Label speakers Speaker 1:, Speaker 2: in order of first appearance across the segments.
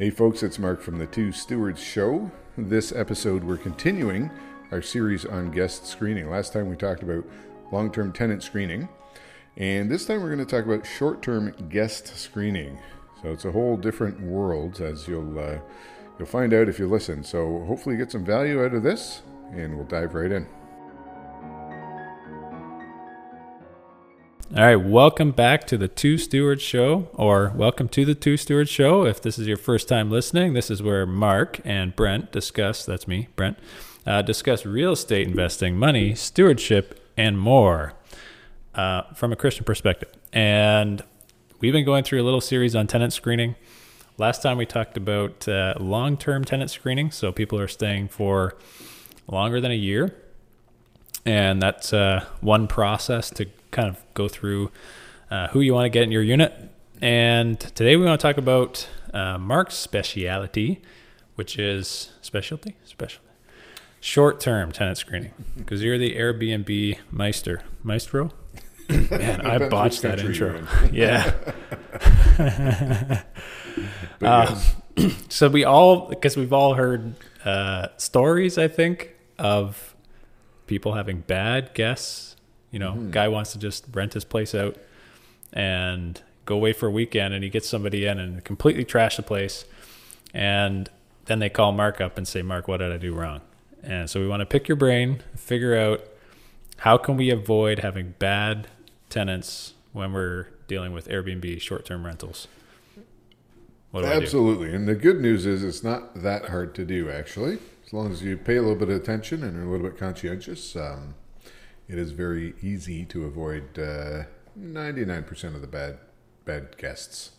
Speaker 1: Hey, folks, it's Mark from the Two Stewards Show. This episode, we're continuing our series on guest screening. Last time we talked about long term tenant screening, and this time we're going to talk about short term guest screening. So it's a whole different world, as you'll uh, you'll find out if you listen. So hopefully, you get some value out of this, and we'll dive right in.
Speaker 2: All right, welcome back to the Two Stewards Show, or welcome to the Two Stewards Show. If this is your first time listening, this is where Mark and Brent discuss, that's me, Brent, uh, discuss real estate investing, money, stewardship, and more uh, from a Christian perspective. And we've been going through a little series on tenant screening. Last time we talked about uh, long term tenant screening, so people are staying for longer than a year. And that's uh, one process to kind of go through uh, who you want to get in your unit. And today we want to talk about uh, Mark's speciality, which is specialty, specialty, short term tenant screening, because you're the Airbnb meister, maestro. Man, I botched that intro.
Speaker 1: in.
Speaker 2: yeah. Uh, so we all, because we've all heard uh, stories, I think, of people having bad guests. You know, guy wants to just rent his place out and go away for a weekend, and he gets somebody in and completely trash the place, and then they call Mark up and say, "Mark, what did I do wrong?" And so we want to pick your brain, figure out how can we avoid having bad tenants when we're dealing with Airbnb short-term rentals. What do I do?
Speaker 1: absolutely. And the good news is it's not that hard to do, actually. As long as you pay a little bit of attention and are a little bit conscientious, um, it is very easy to avoid uh, 99% of the bad bad guests.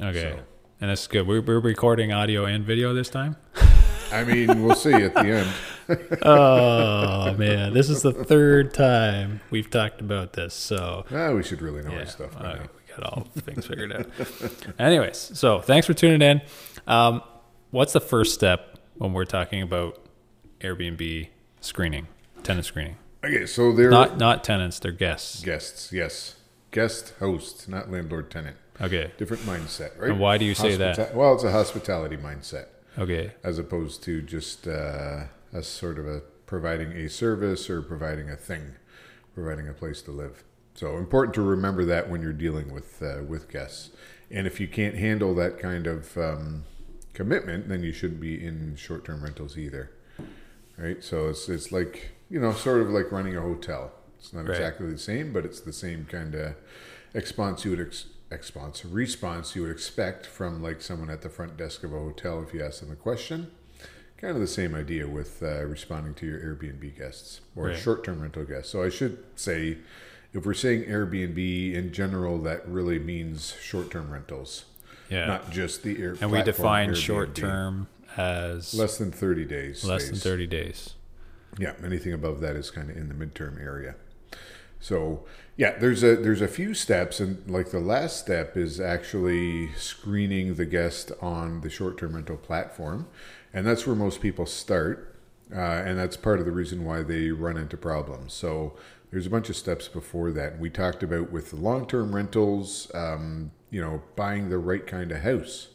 Speaker 2: Okay.
Speaker 1: So-
Speaker 2: And that's good. We're, we're recording audio and video this time.
Speaker 1: I mean, we'll see at the end.
Speaker 2: oh man, this is the third time we've talked about this. So
Speaker 1: Ah, we should really know
Speaker 2: yeah,
Speaker 1: our stuff
Speaker 2: we got all things figured out. Anyways, so thanks for tuning in. Um, what's the first step when we're talking about Airbnb screening, tenant screening?
Speaker 1: Okay, so they're
Speaker 2: Not not tenants, they're guests.
Speaker 1: guests, yes. Guest, host, not landlord, tenant.
Speaker 2: Okay.
Speaker 1: Different mindset, right?
Speaker 2: And why do you say that?
Speaker 1: Well, it's a hospitality mindset.
Speaker 2: Okay.
Speaker 1: as opposed to just uh, a sort of a providing a service or providing a thing, providing a place to live. So important to remember that when you're dealing with uh, with guests. And if you can't handle that kind of um, commitment, then you shouldn't be in short-term rentals either. Right? So it's it's like you know, sort of like running a hotel. It's not
Speaker 2: Right.
Speaker 1: exactly the same, but it's the same kind of response you would ex- response response you would expect from like someone at the front desk of a hotel if you ask them a question. Kind of the same idea with uh, responding to your Airbnb guests or
Speaker 2: Right.
Speaker 1: short-term rental guests. So I should say, if we're saying Airbnb in general, that really means short-term rentals,
Speaker 2: Yeah.
Speaker 1: not just the air.
Speaker 2: and we define
Speaker 1: Airbnb.
Speaker 2: short term as
Speaker 1: less than thirty days.
Speaker 2: less than 30 days.
Speaker 1: Yeah, anything above that is kind of in the midterm area. So yeah, there's a there's a few steps, and like the last step is actually screening the guest on the short-term rental platform, and that's where most people start, uh, and that's part of the reason why they run into problems. So there's a bunch of steps before that. We talked about with long-term rentals, um, you know, buying the right kind of house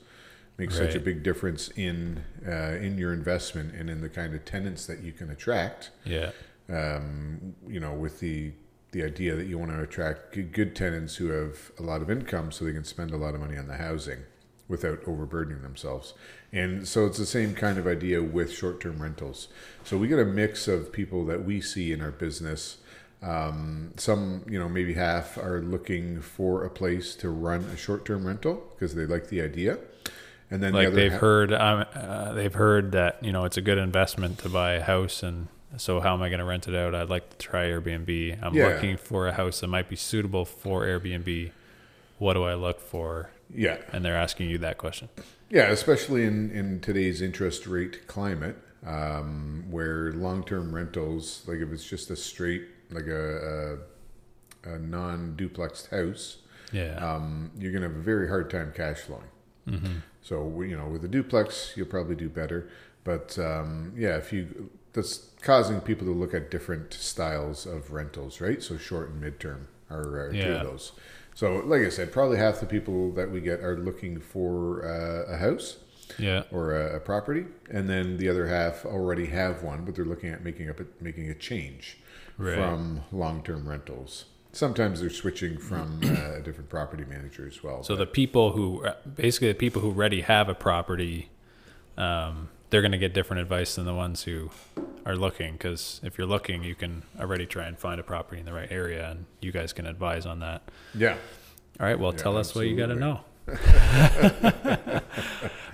Speaker 1: makes such a big difference in uh, in your investment and in the kind of tenants that you can attract.
Speaker 2: Yeah.
Speaker 1: Um, you know, with the the idea that you want to attract good, good tenants who have a lot of income, so they can spend a lot of money on the housing without overburdening themselves. And so it's the same kind of idea with short term rentals. So we get a mix of people that we see in our business. Um, some, you know, maybe half are looking for a place to run a short term rental because they like the idea. And then
Speaker 2: like
Speaker 1: other
Speaker 2: they've heard um, uh, they've heard that you know it's a good investment to buy a house and so how am i going to rent it out? I'd like to try airbnb. I'm
Speaker 1: Yeah.
Speaker 2: looking for a house that might be suitable for airbnb. What do i look for?
Speaker 1: Yeah,
Speaker 2: and they're asking you that question.
Speaker 1: Yeah, especially in, in today's interest rate climate, um, where long term rentals, like if it's just a straight, like a, a, a non duplexed house,
Speaker 2: yeah.
Speaker 1: um, you're going to have a very hard time cash flowing.
Speaker 2: mm-hmm.
Speaker 1: So, you know, with a duplex, you'll probably do better. But um, yeah, if you, that's causing people to look at different styles of rentals, right? So, short and midterm are, are two of those. So, like I said, probably half the people that we get are looking for uh, a house,
Speaker 2: Yeah.
Speaker 1: or a, a property, and then the other half already have one, but they're looking at making up a, making a change
Speaker 2: Right.
Speaker 1: from long term rentals. Sometimes they're switching from uh, a different property manager as well.
Speaker 2: So the people who basically the people who already have a property, um, they're going to get different advice than the ones who are looking. Because if you're looking, you can already try and find a property in the right area, and you guys can advise on that.
Speaker 1: yeah.
Speaker 2: All right. Well,
Speaker 1: Yeah,
Speaker 2: tell us what you got to know.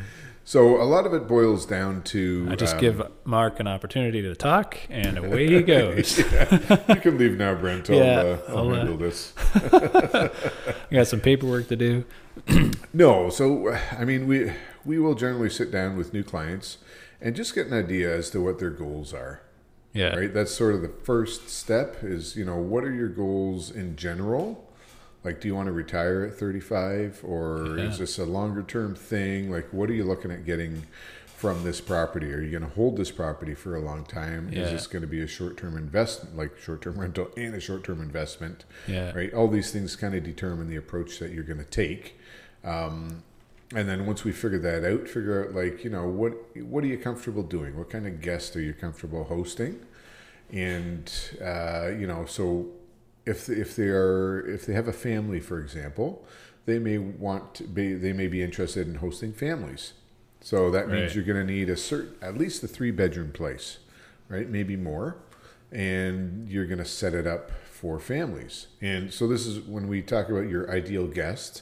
Speaker 1: So a lot of it boils down to
Speaker 2: I just
Speaker 1: um,
Speaker 2: give Mark an opportunity to talk, and away he goes.
Speaker 1: you can leave now, Brent. I'll,
Speaker 2: Yeah,
Speaker 1: uh, I'll,
Speaker 2: uh,
Speaker 1: handle this.
Speaker 2: I got some paperwork to do.
Speaker 1: No, so I mean, we we will generally sit down with new clients and just get an idea as to what their goals are.
Speaker 2: Yeah.
Speaker 1: Right, that's sort of the first step. Is you know what are your goals in general? Like, do you want to retire at thirty five, or
Speaker 2: Yeah.
Speaker 1: is this a longer term thing? Like, what are you looking at getting from this property? Are you going to hold this property for a long time?
Speaker 2: Yeah.
Speaker 1: Is this going to be a short term investment, like short term rental and a short term investment?
Speaker 2: Yeah.
Speaker 1: right? All these things kind of determine the approach that you're going to take. Um, and then once we figure that out, figure out like you know what what are you comfortable doing? What kind of guests are you comfortable hosting? And uh, you know, so if if they are if they have a family, for example, they may want to be they may be interested in hosting families. So that means
Speaker 2: Right.
Speaker 1: you're going to need a certain at least a three bedroom place, right? Maybe more, and you're going to set it up for families. And so this is when we talk about your ideal guest.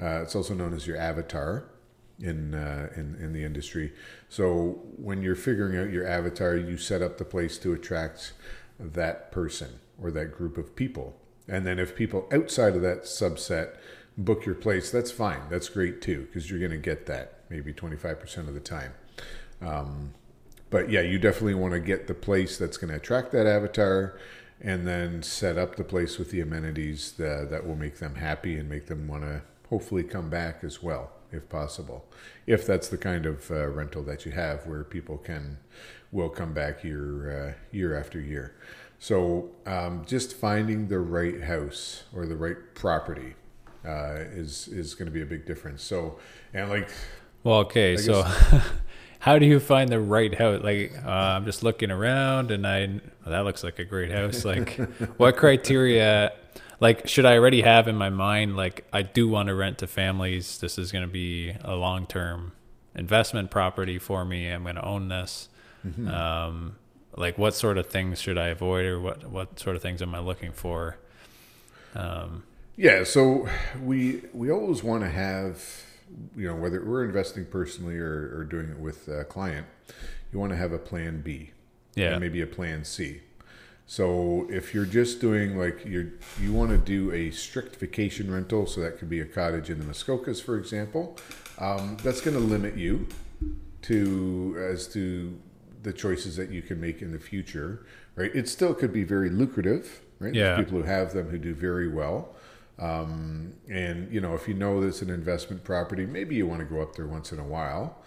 Speaker 1: Uh, it's also known as your avatar in, uh, in in the industry. So when you're figuring out your avatar, you set up the place to attract that person or that group of people. And then if people outside of that subset book your place, that's fine. That's great too because you're going to get that maybe 25% of the time. Um, but yeah, you definitely want to get the place that's going to attract that avatar and then set up the place with the amenities that, that will make them happy and make them want to hopefully come back as well if possible if that's the kind of uh, rental that you have where people can will come back year uh, year after year so um, just finding the right house or the right property uh, is is going to be a big difference so and like
Speaker 2: Well, okay, so how do you find the right house? Like, uh, I'm just looking around, and I well, that looks like a great house. Like, what criteria? Like, should I already have in my mind? Like, I do want to rent to families. This is going to be a long term investment property for me. I'm going to own this. Um, like, what sort of things should I avoid, or what what sort of things am I looking for? Um,
Speaker 1: Yeah, so we we always want to have, you know, whether we're investing personally or, or doing it with a client, you want to have a plan B,
Speaker 2: yeah,
Speaker 1: and maybe a plan C. So if you're just doing like you you want to do a strict vacation rental, so that could be a cottage in the Muskokas, for example, um, that's going to limit you to as to the choices that you can make in the future, right? It still could be very lucrative, right? There's people who have them who do very well. Um, and you know, if you know that's an investment property, maybe you want to go up there once in a while.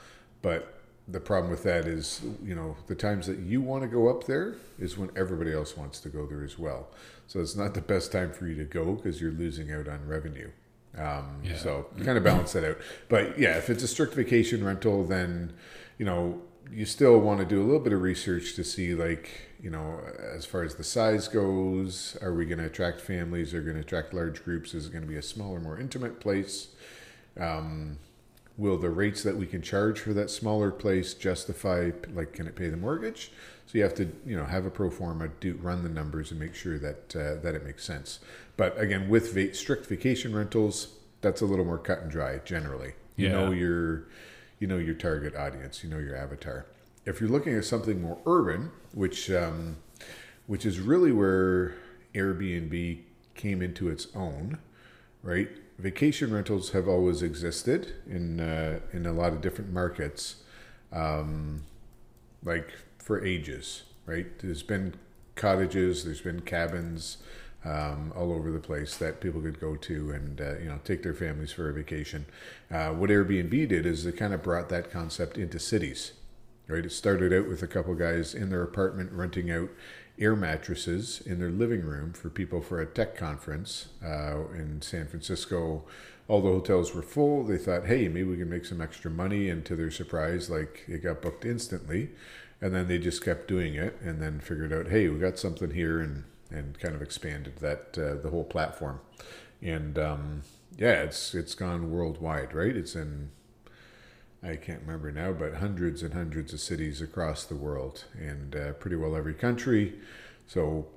Speaker 1: But the problem with that is, you know, the times that you want to go up there is when everybody else wants to go there as well. So it's not the best time for you to go because you're losing out on revenue. Um,
Speaker 2: Yeah.
Speaker 1: So kind of balance that out. But yeah, if it's a strict vacation rental, then you know you still want to do a little bit of research to see like you know as far as the size goes are we going to attract families are going to attract large groups is it going to be a smaller more intimate place? Um, will the rates that we can charge for that smaller place justify like can it pay the mortgage? So you have to you know have a pro forma do run the numbers and make sure that uh, that it makes sense. But again with va- strict vacation rentals that's a little more cut and dry generally. You
Speaker 2: Yeah.
Speaker 1: know your you know your target audience you know your avatar if you're looking at something more urban which um, which is really where airbnb came into its own right? Vacation rentals have always existed in uh, in a lot of different markets, um, like for ages, right? There's been cottages, there's been cabins um, all over the place that people could go to and uh, you know take their families for a vacation. Uh, what Airbnb did is it kind of brought that concept into cities, right? It started out with a couple guys in their apartment renting out air mattresses in their living room for people for a tech conference uh, in San Francisco. All the hotels were full. They thought, hey, maybe we can make some extra money. And to their surprise, like it got booked instantly. And then they just kept doing it and then figured out, hey, we got something here and, and kind of expanded that, uh, the whole platform. And um, yeah, it's it's gone worldwide, right? It's in I can't remember now, but hundreds and hundreds of cities across the world, and uh, pretty well every country. So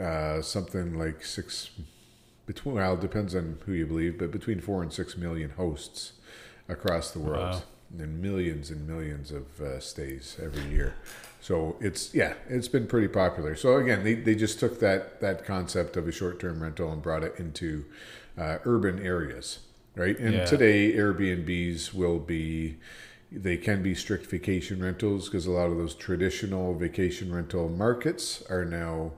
Speaker 1: uh, something like six between well, depends on who you believe, but between four and six million hosts across the world,
Speaker 2: Wow.
Speaker 1: And millions and millions of uh, stays every year. So it's yeah, it's been pretty popular. So again, they, they just took that that concept of a short term rental and brought it into uh, urban areas, right? And
Speaker 2: Yeah.
Speaker 1: today Airbnbs will be they can be strict vacation rentals because a lot of those traditional vacation rental markets are now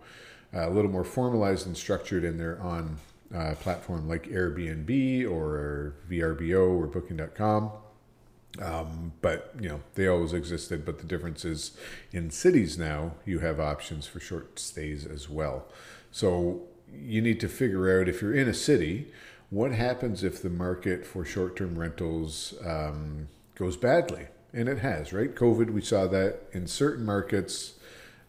Speaker 1: uh, a little more formalized and structured and they're on a platform like Airbnb or VRBO or Booking.com. Um, but you know they always existed. But the difference is in cities now you have options for short stays as well. So you need to figure out if you're in a city, what happens if the market for short-term rentals um, goes badly, and it has. Right, COVID we saw that in certain markets.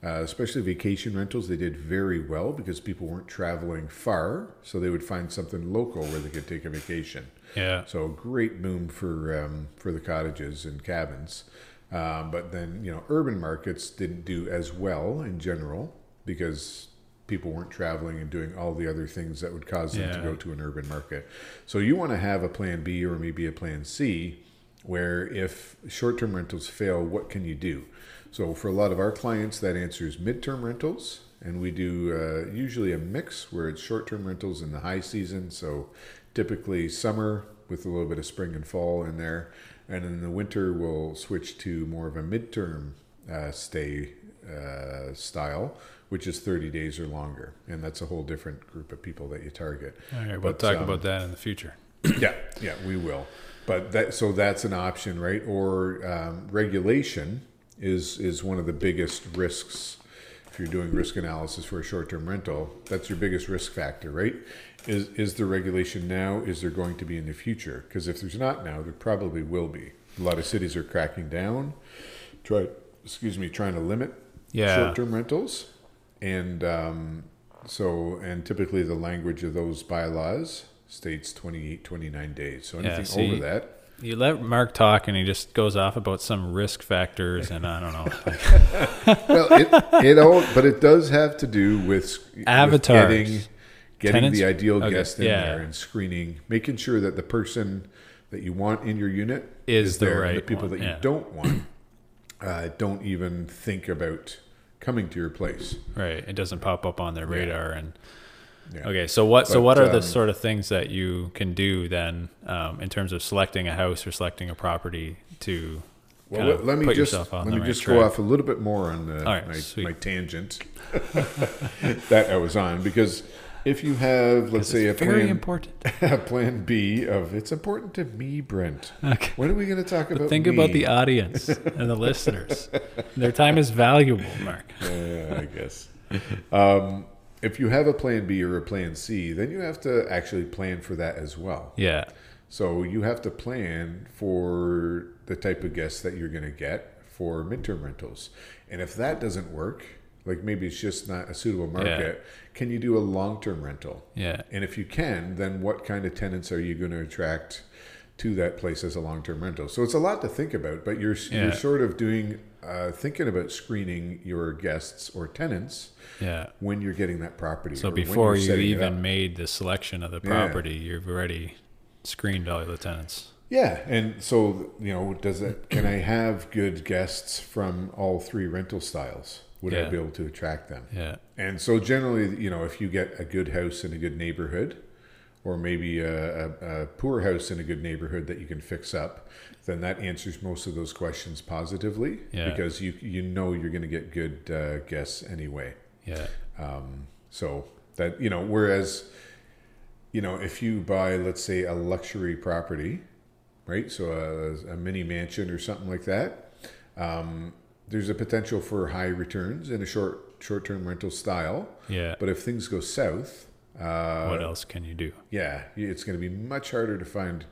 Speaker 1: Uh, especially vacation rentals, they did very well because people weren't traveling far, so they would find something local where they could take a vacation.
Speaker 2: Yeah.
Speaker 1: So great boom for um, for the cottages and cabins, um, but then you know urban markets didn't do as well in general because people weren't traveling and doing all the other things that would cause them to go to an urban market. So you want to have a plan B or maybe a plan C, where if short-term rentals fail, what can you do? So for a lot of our clients, that answers is midterm rentals, and we do uh, usually a mix where it's short-term rentals in the high season. So typically summer with a little bit of spring and fall in there, and in the winter we'll switch to more of a midterm uh, stay uh, style, which is 30 days or longer, and that's a whole different group of people that you target.
Speaker 2: All right. We'll talk
Speaker 1: um,
Speaker 2: about that in the future.
Speaker 1: yeah, yeah, we will. But that so that's an option, right? Or um, regulation is is one of the biggest risks. If you're doing risk analysis for a short-term rental, that's your biggest risk factor, right? Is is the regulation now? Is there going to be in the future? Because if there's not now, there probably will be. A lot of cities are cracking down. Try, excuse me, trying to limit
Speaker 2: Yeah.
Speaker 1: short-term rentals, and um, so and typically the language of those bylaws states 28, 29 days. So
Speaker 2: Yeah,
Speaker 1: anything
Speaker 2: see-
Speaker 1: over that,
Speaker 2: You let Mark talk, and he just goes off about some risk factors, and I don't know.
Speaker 1: Well, it, it all, but it does have to do with, with getting, getting
Speaker 2: Tenants?
Speaker 1: the ideal
Speaker 2: Okay,
Speaker 1: guest in
Speaker 2: yeah.
Speaker 1: there and screening, making sure that the person that you want in your unit
Speaker 2: Is the
Speaker 1: there, and the people
Speaker 2: one,
Speaker 1: that
Speaker 2: yeah.
Speaker 1: you don't want uh, don't even think about coming to your place.
Speaker 2: right. It doesn't pop up on their radar, and
Speaker 1: Yeah.
Speaker 2: Okay, so what? so what are the
Speaker 1: um,
Speaker 2: sort of things that you can do then, um, in terms of selecting a house or selecting a property to
Speaker 1: Well, let, let me
Speaker 2: put
Speaker 1: just
Speaker 2: yourself on
Speaker 1: let me
Speaker 2: right
Speaker 1: just
Speaker 2: track?
Speaker 1: go off a little bit more on the,
Speaker 2: right,
Speaker 1: my, my tangent that I was on because if you have let's say a
Speaker 2: very
Speaker 1: plan
Speaker 2: important.
Speaker 1: a plan B of it's important to me, Brent.
Speaker 2: Okay.
Speaker 1: When are we going to talk about?
Speaker 2: Think
Speaker 1: me?
Speaker 2: about the audience and the listeners. Their time is valuable, Mark.
Speaker 1: Uh, I guess. Um, if you have a plan B or a plan C, then you have to actually plan for that as well.
Speaker 2: Yeah,
Speaker 1: So you have to plan for the type of guests that you're going to get for midterm rentals. And if that doesn't work, like maybe it's just not a suitable market, can you do a long-term rental?
Speaker 2: yeah,
Speaker 1: And if you can, then what kind of tenants are you going to attract to that place as a long-term rental? So it's a lot to think about, but you're
Speaker 2: Yeah.
Speaker 1: you're sort of doing uh, thinking about screening your guests or tenants
Speaker 2: yeah.
Speaker 1: when you're getting that property.
Speaker 2: So before you even made the selection of the
Speaker 1: Yeah.
Speaker 2: property, you've already screened all the tenants.
Speaker 1: Yeah, and so you know, does it? Can I have good guests from all three rental styles? Would I be able to attract them?
Speaker 2: Yeah,
Speaker 1: And so generally, you know, if you get a good house in a good neighborhood, or maybe a, a, a poor house in a good neighborhood that you can fix up, then that answers most of those questions positively
Speaker 2: Yeah.
Speaker 1: because you you know you're going to get good uh, guests anyway.
Speaker 2: yeah,
Speaker 1: Um, so that you know, whereas you know, if you buy, let's say, a luxury property, right? So a, a mini mansion or something like that, um, there's a potential for high returns in a short short-term rental style.
Speaker 2: Yeah.
Speaker 1: But if things go south, uh,
Speaker 2: what else can you do?
Speaker 1: yeah, it's going to be much harder to find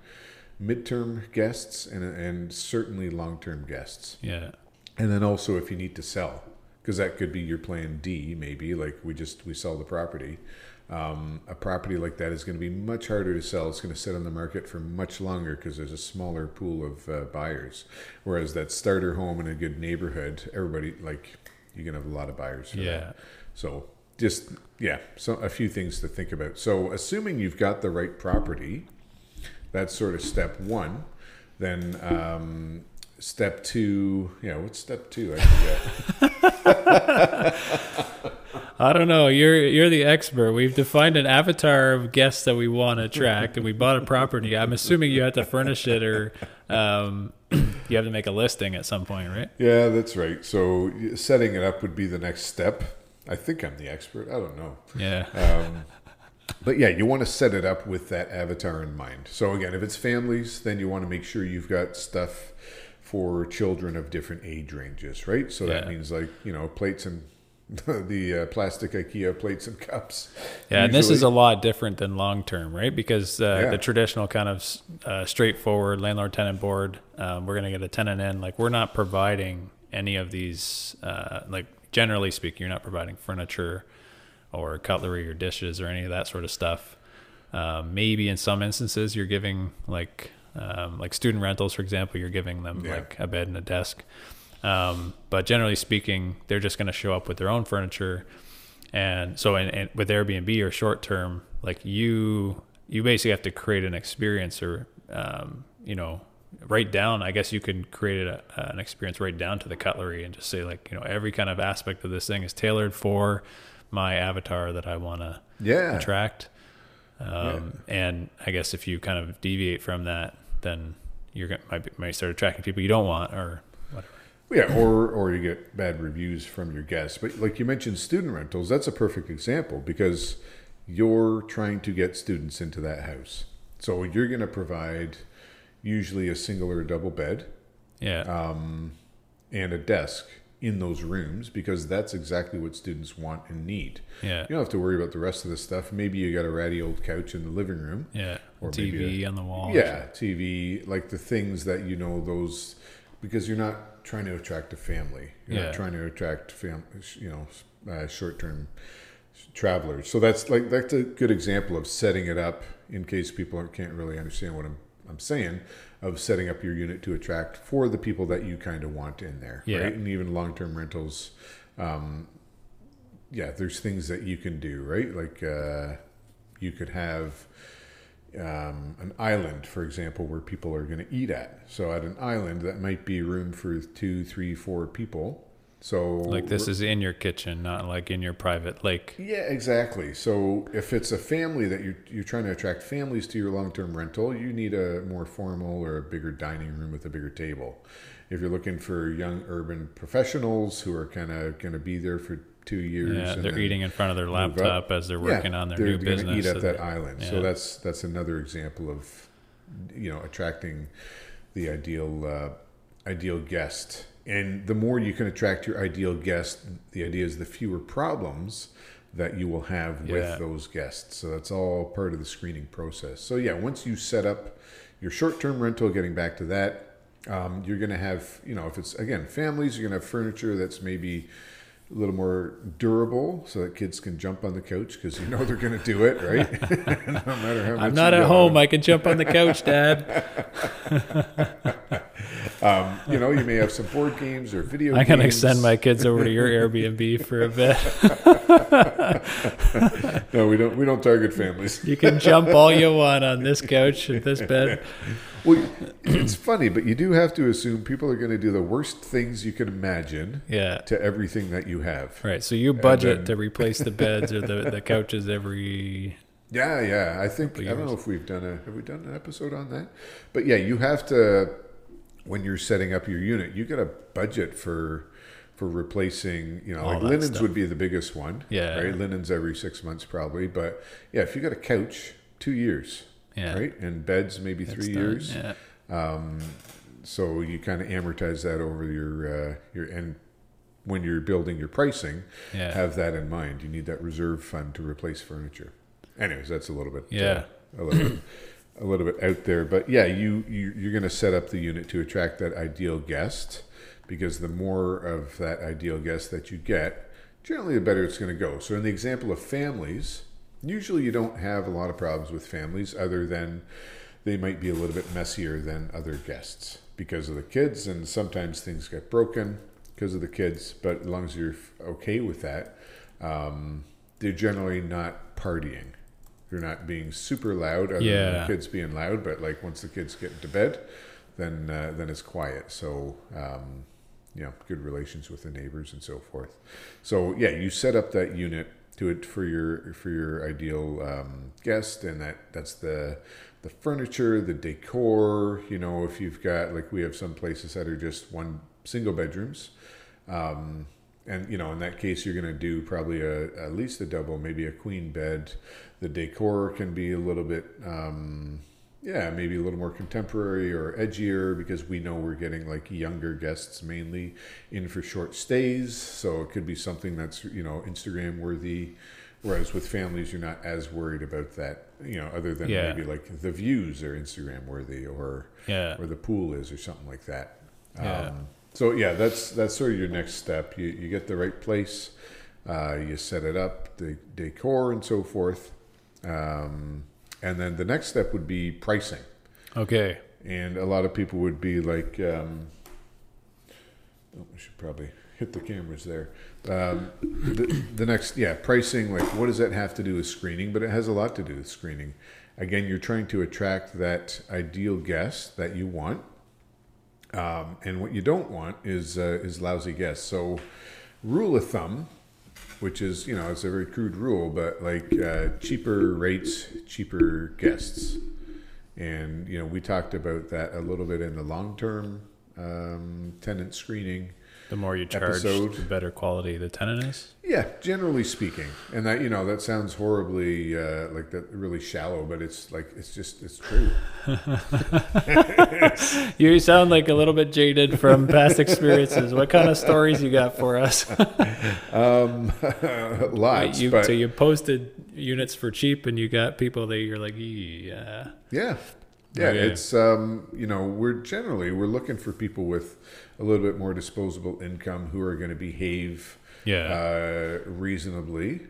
Speaker 1: midterm guests and and certainly long-term guests.
Speaker 2: Yeah.
Speaker 1: And then also if you need to sell, because that could be your plan D, maybe like we just we sell the property. Um, a property like that is going to be much harder to sell. It's going to sit on the market for much longer because there's a smaller pool of uh, buyers. Whereas that starter home in a good neighborhood, everybody like you're going to have a lot of buyers. For
Speaker 2: Yeah.
Speaker 1: That. So just yeah, so a few things to think about. So assuming you've got the right property, that's sort of step one. Then um, step two, yeah, what's step two? I forget.
Speaker 2: I don't know. You're you're the expert. We've defined an avatar of guests that we want to attract, and we bought a property. I'm assuming you have to furnish it, or um, you have to make a listing at some point, right?
Speaker 1: yeah, that's right. So setting it up would be the next step. I think I'm the expert. I don't know.
Speaker 2: Yeah.
Speaker 1: Um, but yeah, you want to set it up with that avatar in mind. So again, if it's families, then you want to make sure you've got stuff for children of different age ranges, right? So that means like you know plates and the uh, plastic IKEA plates and cups.
Speaker 2: Yeah, and this is a lot different than long term, right? Because uh,
Speaker 1: Yeah.
Speaker 2: the traditional kind of uh, straightforward landlord tenant board, um, we're going to get a tenant in. Like, we're not providing any of these, uh, like, generally speaking, you're not providing furniture or cutlery or dishes or any of that sort of stuff. Um, maybe in some instances, you're giving, like, um, like student rentals, for example, you're giving them
Speaker 1: Yeah.
Speaker 2: like a bed and a desk. Um, but generally speaking, they're just going to show up with their own furniture. And so, and, and with Airbnb or short term, like you, you basically have to create an experience or, um, you know, write down. I guess you could create a, an experience right down to the cutlery and just say like, you know, every kind of aspect of this thing is tailored for my avatar that I want to
Speaker 1: Yeah.
Speaker 2: attract. Um, And I guess if you kind of deviate from that, then you're going might might start attracting people you don't want or whatever.
Speaker 1: Yeah, or or you get bad reviews from your guests. But like you mentioned, student rentals. That's a perfect example because you're trying to get students into that house. So you're going to provide usually a single or a double bed
Speaker 2: Yeah.
Speaker 1: um, and a desk in those rooms because that's exactly what students want and need.
Speaker 2: yeah.
Speaker 1: You don't have to worry about the rest of the stuff. Maybe you got a ratty old couch in the living room.
Speaker 2: Yeah.
Speaker 1: Or
Speaker 2: TV
Speaker 1: maybe
Speaker 2: on the wall.
Speaker 1: Yeah, TV, like the things that you know those because you're not trying to attract a family. You're
Speaker 2: Yeah.
Speaker 1: not trying to attract fam, you know, uh, short-term travelers. So that's like that's a good example of setting it up in case people aren't- can't really understand what I'm I'm saying of setting up your unit to attract for the people that you kind of want in there,
Speaker 2: Yeah.
Speaker 1: right? And even long-term rentals um yeah, there's things that you can do, right? Like uh you could have um, an island, for example, where people are going to eat at. So at an island, that might be room for two, three, four people. So
Speaker 2: Like this is in your kitchen, not like in your private lake.
Speaker 1: yeah, exactly. So if it's a family that you're you're trying to attract families to your long term rental, you need a more formal or a bigger dining room with a bigger table. If you're looking for young urban professionals who are kind of going to be there for two years,
Speaker 2: Yeah,
Speaker 1: and
Speaker 2: they're eating in front of their laptop as they're working
Speaker 1: Yeah,
Speaker 2: on their
Speaker 1: they're
Speaker 2: new
Speaker 1: gonna
Speaker 2: business.
Speaker 1: Eat at
Speaker 2: so
Speaker 1: that
Speaker 2: they-
Speaker 1: island.
Speaker 2: yeah.
Speaker 1: So that's that's another example of you know attracting the ideal uh, ideal guest. And the more you can attract your ideal guest, the idea is the fewer problems that you will have
Speaker 2: Yeah.
Speaker 1: with those guests. So that's all part of the screening process. So yeah, once you set up your short-term rental, getting back to that, um, you're going to have, you know, if it's again families, you're going to have furniture that's maybe a little more durable, so that kids can jump on the couch because you know they're going to do it, right? no matter how much
Speaker 2: I'm not at home. I can jump on the couch, Dad.
Speaker 1: Um, you know, you may have some board games or video. Games.
Speaker 2: I'm gonna send my kids over to your Airbnb for a bit.
Speaker 1: No, we don't. We don't target families.
Speaker 2: You can jump all you want on this couch at this bed.
Speaker 1: Well, it's funny, but you do have to assume people are going to do the worst things you can imagine
Speaker 2: Yeah.
Speaker 1: to everything that you have.
Speaker 2: Right. So you budget
Speaker 1: then-
Speaker 2: to replace the beds or the, the couches every.
Speaker 1: Yeah, yeah. I think I don't know if we've done a have we done an episode on that, but yeah, you have to when you're setting up your unit, you got to budget for for replacing. You know,
Speaker 2: All
Speaker 1: like linens
Speaker 2: stuff.
Speaker 1: would be the biggest one.
Speaker 2: Yeah.
Speaker 1: right. Linens every six months probably, but yeah, if you got a couch, two years.
Speaker 2: Yeah.
Speaker 1: Right, and beds maybe
Speaker 2: It's
Speaker 1: three
Speaker 2: done,
Speaker 1: years.
Speaker 2: Yeah.
Speaker 1: Um, so you kind of amortize that over your uh, your and when you're building your pricing,
Speaker 2: Yeah.
Speaker 1: have that in mind. You need that reserve fund to replace furniture. Anyways, that's a little bit
Speaker 2: Yeah.
Speaker 1: uh, a little bit, a little bit out there, but yeah, you, you you're going to set up the unit to attract that ideal guest because the more of that ideal guest that you get, generally the better it's going to go. So in the example of families, usually you don't have a lot of problems with families other than they might be a little bit messier than other guests because of the kids and sometimes things get broken because of the kids but as long as you're okay with that um, they're generally not partying. They're not being super loud other than the kids being loud but like once the kids get into bed then uh, then it's quiet. So um, you know good relations with the neighbors and so forth. So yeah you set up that unit to it for your for your ideal um, guest and that that's the the furniture the decor you know if you've got like we have some places that are just one single bedrooms um, and you know in that case you're going to do probably a at least a double maybe a queen bed the decor can be a little bit um, yeah maybe a little more contemporary or edgier because we know we're getting like younger guests mainly in for short stays so it could be something that's you know instagram worthy whereas with families you're not as worried about that you know other than
Speaker 2: Yeah.
Speaker 1: maybe like the views are instagram worthy or
Speaker 2: Yeah.
Speaker 1: or the pool is or something like that
Speaker 2: Yeah.
Speaker 1: um, so yeah that's that's sort of your next step. You, you get the right place uh, you set it up the decor and so forth. Um, and then the next step would be pricing.
Speaker 2: Okay.
Speaker 1: and a lot of people would be like um, oh, I should probably hit the cameras there. Um, the, the next yeah pricing like what does that have to do with screening? But it has a lot to do with screening. Again you're trying to attract that ideal guest that you want um, and what you don't want is uh, is lousy guests. So rule of thumb which is you know it's a very crude rule but like uh, cheaper rates cheaper guests. And you know we talked about that a little bit in the long term um, tenant screening
Speaker 2: The more you charge,
Speaker 1: Episode.
Speaker 2: the better quality the tenant is.
Speaker 1: yeah generally speaking and that you know that sounds horribly uh, like that really shallow but it's like it's just it's true
Speaker 2: You sound like a little bit jaded from past experiences. What kind of stories you got for us?
Speaker 1: um, lots
Speaker 2: you,
Speaker 1: but
Speaker 2: so you posted units for cheap, and you got people that you're like, yeah,
Speaker 1: Yeah. Yeah,
Speaker 2: Okay.
Speaker 1: it's um, you know, we're generally we're looking for people with a little bit more disposable income who are going to behave
Speaker 2: yeah,
Speaker 1: uh, reasonably.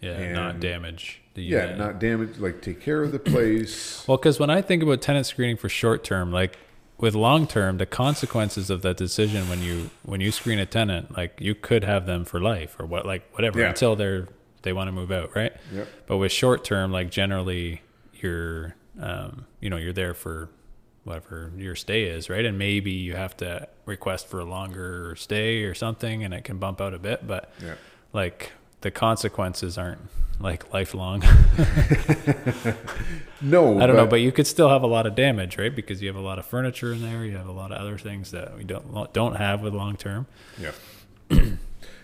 Speaker 2: yeah, not
Speaker 1: and-
Speaker 2: damage the
Speaker 1: Yeah, not damage like take care of the place.
Speaker 2: Well, because when I think about tenant screening for short term, like with long term, the consequences of that decision when you when you screen a tenant, like you could have them for life or what, like whatever
Speaker 1: Yeah.
Speaker 2: until they're they want to move out, right?
Speaker 1: Yep.
Speaker 2: But with short term, like generally you're um, you know you're there for whatever your stay is, right? And maybe you have to request for a longer stay or something, and it can bump out a bit, but
Speaker 1: Yeah.
Speaker 2: like the consequences aren't like lifelong.
Speaker 1: No,
Speaker 2: I don't know, but you could still have a lot of damage, right? Because you have a lot of furniture in there. You have a lot of other things that we don't don't have with long term.
Speaker 1: Yeah.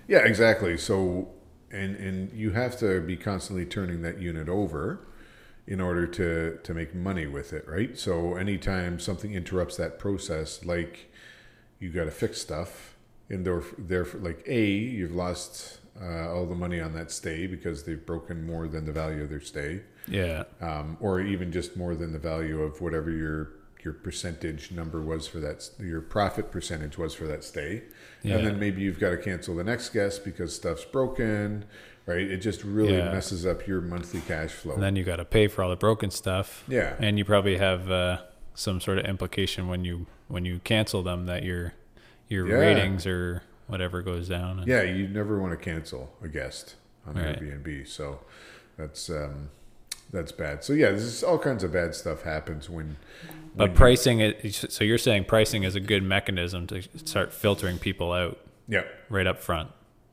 Speaker 1: yeah, exactly. So and and you have to be constantly turning that unit over in order to to make money with it, right? So anytime something interrupts that process like you got to fix stuff. And there therefore like a you've lost uh, all the money on that stay because they've broken more than the value of their stay.
Speaker 2: Yeah,
Speaker 1: um, or even just more than the value of whatever your your percentage number was for that your profit percentage was for that stay.
Speaker 2: Yeah.
Speaker 1: and then maybe you've got to cancel the next guest because stuff's broken right? It just really
Speaker 2: Yeah.
Speaker 1: messes up your monthly cash flow.
Speaker 2: And then you got to pay for all the broken stuff.
Speaker 1: yeah.
Speaker 2: And you probably have uh, some sort of implication when you when you cancel them that your your
Speaker 1: Yeah.
Speaker 2: ratings or whatever goes down. And,
Speaker 1: yeah you never want to cancel a guest on
Speaker 2: Right.
Speaker 1: airbnb so that's um that's bad so yeah this is all kinds of bad stuff happens when
Speaker 2: But
Speaker 1: when you-
Speaker 2: pricing it. So you're saying pricing is a good mechanism to start filtering people out
Speaker 1: yeah
Speaker 2: right up front.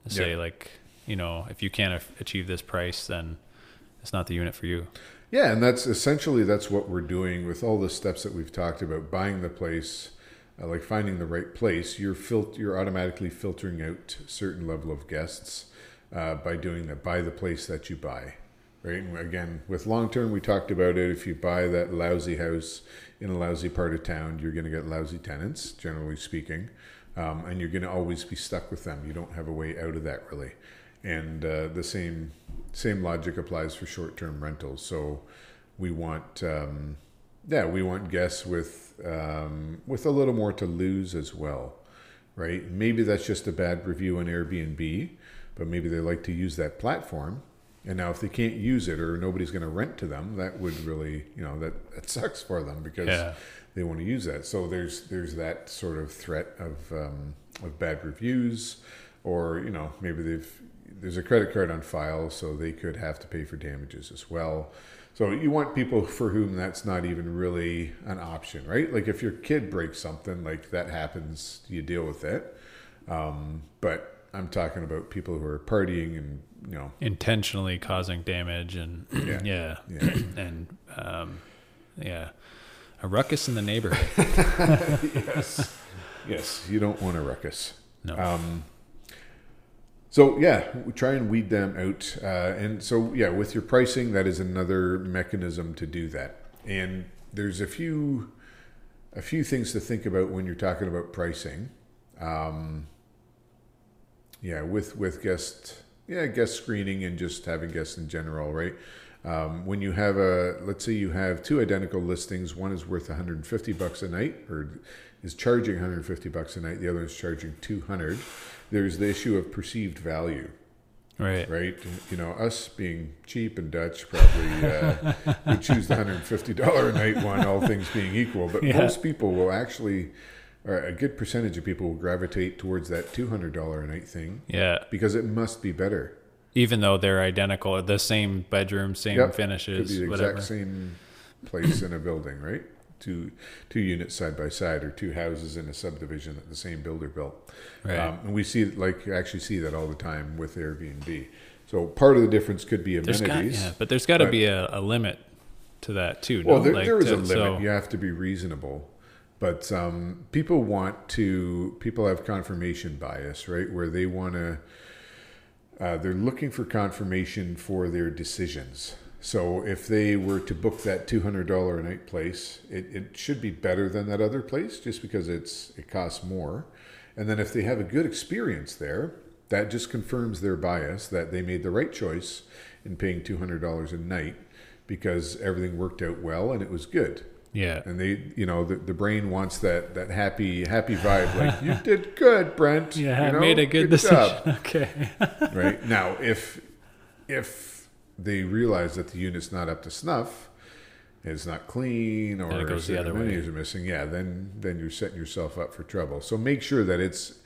Speaker 2: Say
Speaker 1: Yeah.
Speaker 2: like, you know, if you can't achieve this price, then it's not the unit for you.
Speaker 1: Yeah, and that's essentially that's what we're doing with all the steps that we've talked about. Buying the place, uh, like finding the right place, you're fil- you're automatically filtering out certain level of guests uh, by doing that. Buy the place that you buy, right? And again, with long term, we talked about it. If you buy that lousy house in a lousy part of town, you're going to get lousy tenants, generally speaking. um, and you're going to always be stuck with them. You don't have a way out of that really. And uh, the same same logic applies for short term rentals. So we want um, yeah we want guests with um, with a little more to lose as well, right? Maybe that's just a bad review on Airbnb, but maybe they like to use that platform. And now, if they can't use it or nobody's going to rent to them, that would really, you know, that, that sucks for them because
Speaker 2: Yeah.
Speaker 1: they want to use that. So there's there's that sort of threat of um, of bad reviews, or you know maybe they've there's a credit card on file, so they could have to pay for damages as well. So you want people for whom that's not even really an option, right? Like if your kid breaks something, like that happens, you deal with it. Um, but I'm talking about people who are partying and you know
Speaker 2: Intentionally causing damage and
Speaker 1: Yeah.
Speaker 2: yeah,
Speaker 1: Yeah.
Speaker 2: and um, yeah, a ruckus in the neighborhood.
Speaker 1: yes, yes, you don't want a ruckus.
Speaker 2: No.
Speaker 1: Um, so yeah, we try and weed them out, uh, and so yeah, with your pricing, that is another mechanism to do that. And there's a few, a few things to think about when you're talking about pricing. Um, yeah, with with guest, yeah, guest screening and just having guests in general, right? Um, when you have a, let's say you have two identical listings, one is worth 150 bucks a night, or is charging 150 bucks a night, the other is charging 200. There's the issue of perceived value,
Speaker 2: right.
Speaker 1: right? You know, us being cheap and Dutch probably uh, would choose the $150 a night one, all things being equal. But
Speaker 2: Yeah.
Speaker 1: most people will actually, or a good percentage of people will gravitate towards that $200 a night thing
Speaker 2: Yeah.
Speaker 1: because it must be better.
Speaker 2: Even though they're identical, the same bedroom, same
Speaker 1: Yep. Could
Speaker 2: finishes,
Speaker 1: be the
Speaker 2: whatever.
Speaker 1: exact same place in a building, right? Two two units side by side, or two houses in a subdivision that the same builder built.
Speaker 2: Right.
Speaker 1: Um, and we see like actually see that all the time with Airbnb. So part of the difference could be
Speaker 2: There's got,
Speaker 1: amenities.
Speaker 2: yeah, but there's got to be a, a limit to that too.
Speaker 1: Well,
Speaker 2: no?
Speaker 1: there,
Speaker 2: Like,
Speaker 1: there is
Speaker 2: to-
Speaker 1: a limit.
Speaker 2: so-
Speaker 1: you have to be reasonable. But um, people want to, people have confirmation bias, right? Where they want to, uh, they're looking for confirmation for their decisions. So if they were to book that $200 a night place, it, it should be better than that other place just because it's it costs more. And then if they have a good experience there, that just confirms their bias that they made the right choice in paying $200 a night because everything worked out well and it was good.
Speaker 2: Yeah.
Speaker 1: And they, you know, the, the brain wants that that happy happy vibe, like you did good, Brent.
Speaker 2: Yeah,
Speaker 1: you know,
Speaker 2: made a good, decision.
Speaker 1: job."
Speaker 2: Okay.
Speaker 1: right now, if if they realize that the unit's not up to snuff, it's not clean, or
Speaker 2: it goes the other way.
Speaker 1: amenities are missing, yeah, then then you're setting yourself up for trouble. So make sure that it's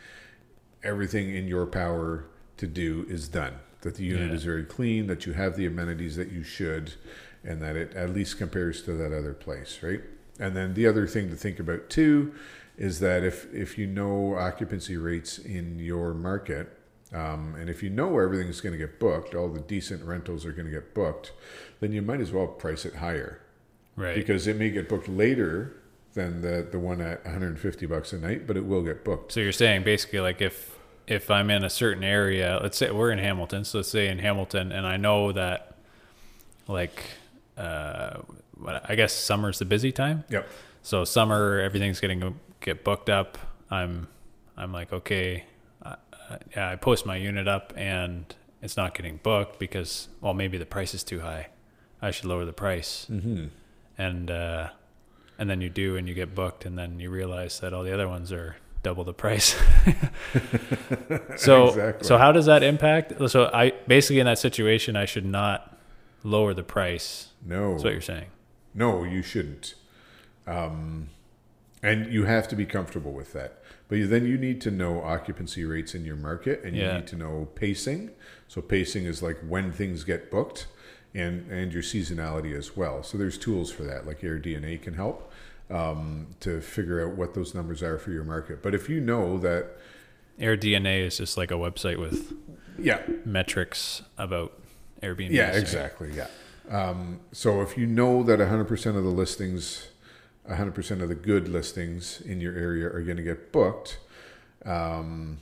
Speaker 1: everything in your power to do is done. That the unit
Speaker 2: Yeah.
Speaker 1: is very clean, that you have the amenities that you should, and that it at least compares to that other place, right? And then the other thing to think about too is that if if you know occupancy rates in your market, um, and if you know everything's going to get booked, all the decent rentals are going to get booked, then you might as well price it higher
Speaker 2: Right.
Speaker 1: because it may get booked later than the the one at 150 bucks a night, but it will get booked.
Speaker 2: So you're saying basically like if if I'm in a certain area, let's say we're in Hamilton, so let's say in Hamilton, and I know that like uh, what- I guess summer's the busy time.
Speaker 1: Yep.
Speaker 2: So summer, everything's getting get booked up. I'm I'm like okay, yeah, I post my unit up and it's not getting booked because well maybe the price is too high. I should lower the price.
Speaker 1: Mm-hmm.
Speaker 2: and uh, and then you do and you get booked and then you realize that all the other ones are double the price so
Speaker 1: Exactly.
Speaker 2: so how does that impact so i basically in that situation i should not lower the price
Speaker 1: No.
Speaker 2: that's what you're saying
Speaker 1: No, you shouldn't. Um, and you have to be comfortable with that. But then you need to know occupancy rates in your market and you
Speaker 2: Yeah.
Speaker 1: need to know pacing. So pacing is like when things get booked and, and your seasonality as well. So there's tools for that, like AirDNA can help um, to figure out what those numbers are for your market. But if you know that,
Speaker 2: AirDNA is just like a website with
Speaker 1: yeah,
Speaker 2: metrics about Airbnb.
Speaker 1: Yeah, exactly. Yeah. Um, so if you know that 100% of the listings, 100% of the good listings in your area are going to get booked, um,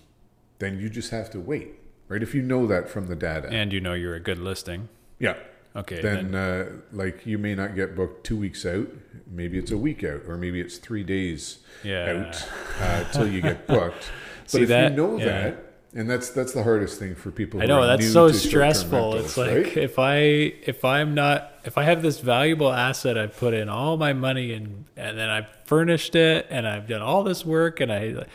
Speaker 1: then you just have to wait, right? If you know that from the data.
Speaker 2: And you know you're a good listing.
Speaker 1: yeah.
Speaker 2: Okay.
Speaker 1: then uh, like you may not get booked two weeks out. Maybe it's a week out, or maybe it's three days
Speaker 2: yeah.
Speaker 1: out uh, till you get booked. But if
Speaker 2: that?
Speaker 1: you know
Speaker 2: Yeah.
Speaker 1: that, and that's that's the hardest thing for people.
Speaker 2: I know that's so stressful. it's like
Speaker 1: right?
Speaker 2: if I if I'm not if I have this valuable asset, I've put in all my money and and then I've furnished it and I've done all this work and I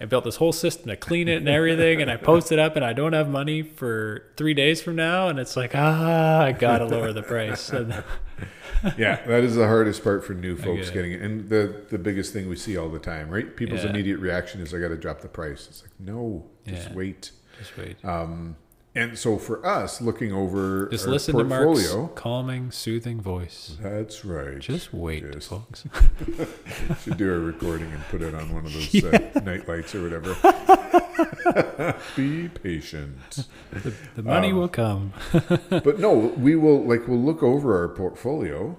Speaker 2: I built this whole system to clean it and everything and I post it up and I don't have money for three days from now and it's like ah I gotta lower the price.
Speaker 1: Yeah, that is the hardest part for new folks
Speaker 2: get
Speaker 1: getting it, and the the biggest thing we see all the time, right? People's
Speaker 2: Yeah.
Speaker 1: immediate reaction is, "I got to drop the price." It's like, no, just
Speaker 2: Yeah.
Speaker 1: wait.
Speaker 2: just wait.
Speaker 1: Um, and so for us, looking over
Speaker 2: Just listen to
Speaker 1: portfolio,
Speaker 2: Mark's calming, soothing voice.
Speaker 1: that's right.
Speaker 2: Just wait,
Speaker 1: Just-
Speaker 2: folks.
Speaker 1: Should do a recording and put it on one of those uh, night lights or whatever. Be patient.
Speaker 2: The, the money
Speaker 1: Um,
Speaker 2: will come.
Speaker 1: but no, we will like we'll look over our portfolio,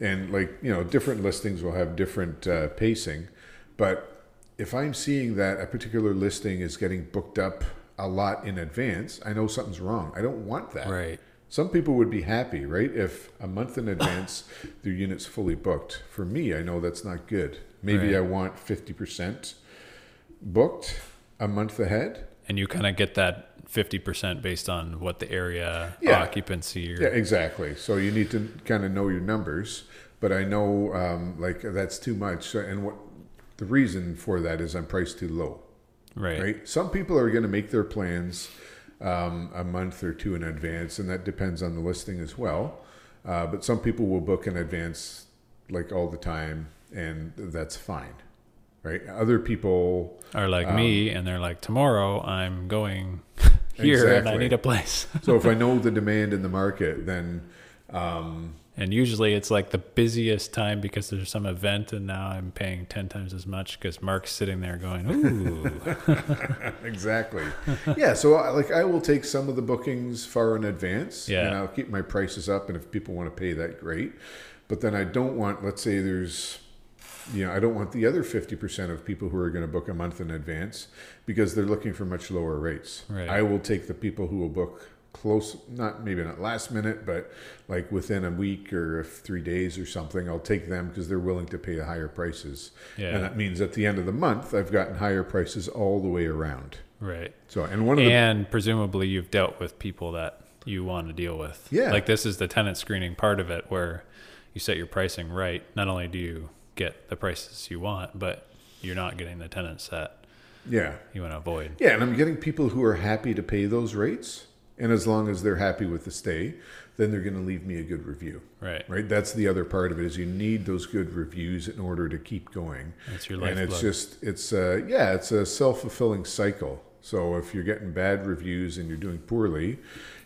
Speaker 1: and like you know, different listings will have different uh, pacing. But if I'm seeing that a particular listing is getting booked up a lot in advance, I know something's wrong. I don't want that.
Speaker 2: Right.
Speaker 1: Some people would be happy, right? If a month in advance their unit's fully booked. For me, I know that's not good. Maybe
Speaker 2: Right.
Speaker 1: I want fifty percent booked a month ahead.
Speaker 2: and you kind of get that 50% based on what the area
Speaker 1: Yeah.
Speaker 2: occupancy or
Speaker 1: Yeah, exactly. So you need to kind of know your numbers. But I know um, like that's too much. And what the reason for that is I'm priced too low.
Speaker 2: Right.
Speaker 1: Right. Some people are going to make their plans um, a month or two in advance, and that depends on the listing as well. Uh, but some people will book in advance like all the time, and that's fine. Right. Other people
Speaker 2: are like
Speaker 1: Um,
Speaker 2: me, and they're like, tomorrow I'm going here and I need a place.
Speaker 1: so if I know the demand in the market, then um,
Speaker 2: and usually it's like the busiest time because there's some event, and now I'm paying 10 times as much because Mark's sitting there going, ooh.
Speaker 1: exactly. yeah, so I- like I will take some of the bookings far in advance,
Speaker 2: Yeah.
Speaker 1: and I'll keep my prices up. And if people want to pay that, great. But then I don't want, let's say, there's, you know, I don't want the other fifty percent of people who are going to book a month in advance because they're looking for much lower rates.
Speaker 2: Right.
Speaker 1: I will take the people who will book close, not maybe not last minute, but like within a week or three days or something. I'll take them because they're willing to pay the higher prices.
Speaker 2: Yeah.
Speaker 1: And that means at the end of the month, I've gotten higher prices all the way around.
Speaker 2: right.
Speaker 1: So, and one of the
Speaker 2: And presumably you've dealt with people that you want to deal with.
Speaker 1: Yeah.
Speaker 2: Like this is the tenant screening part of it where you set your pricing right. Not only do you get the prices you want, but you're not getting the tenants that
Speaker 1: yeah,
Speaker 2: you want to avoid.
Speaker 1: yeah, and I'm getting people who are happy to pay those rates, and as long as they're happy with the stay, then they're going to leave me a good review.
Speaker 2: Right.
Speaker 1: Right. That's the other part of it is you need those good reviews in order to keep going.
Speaker 2: That's your
Speaker 1: life
Speaker 2: and
Speaker 1: it's just it's uh yeah it's a self-fulfilling cycle so if you're getting bad reviews and you're doing poorly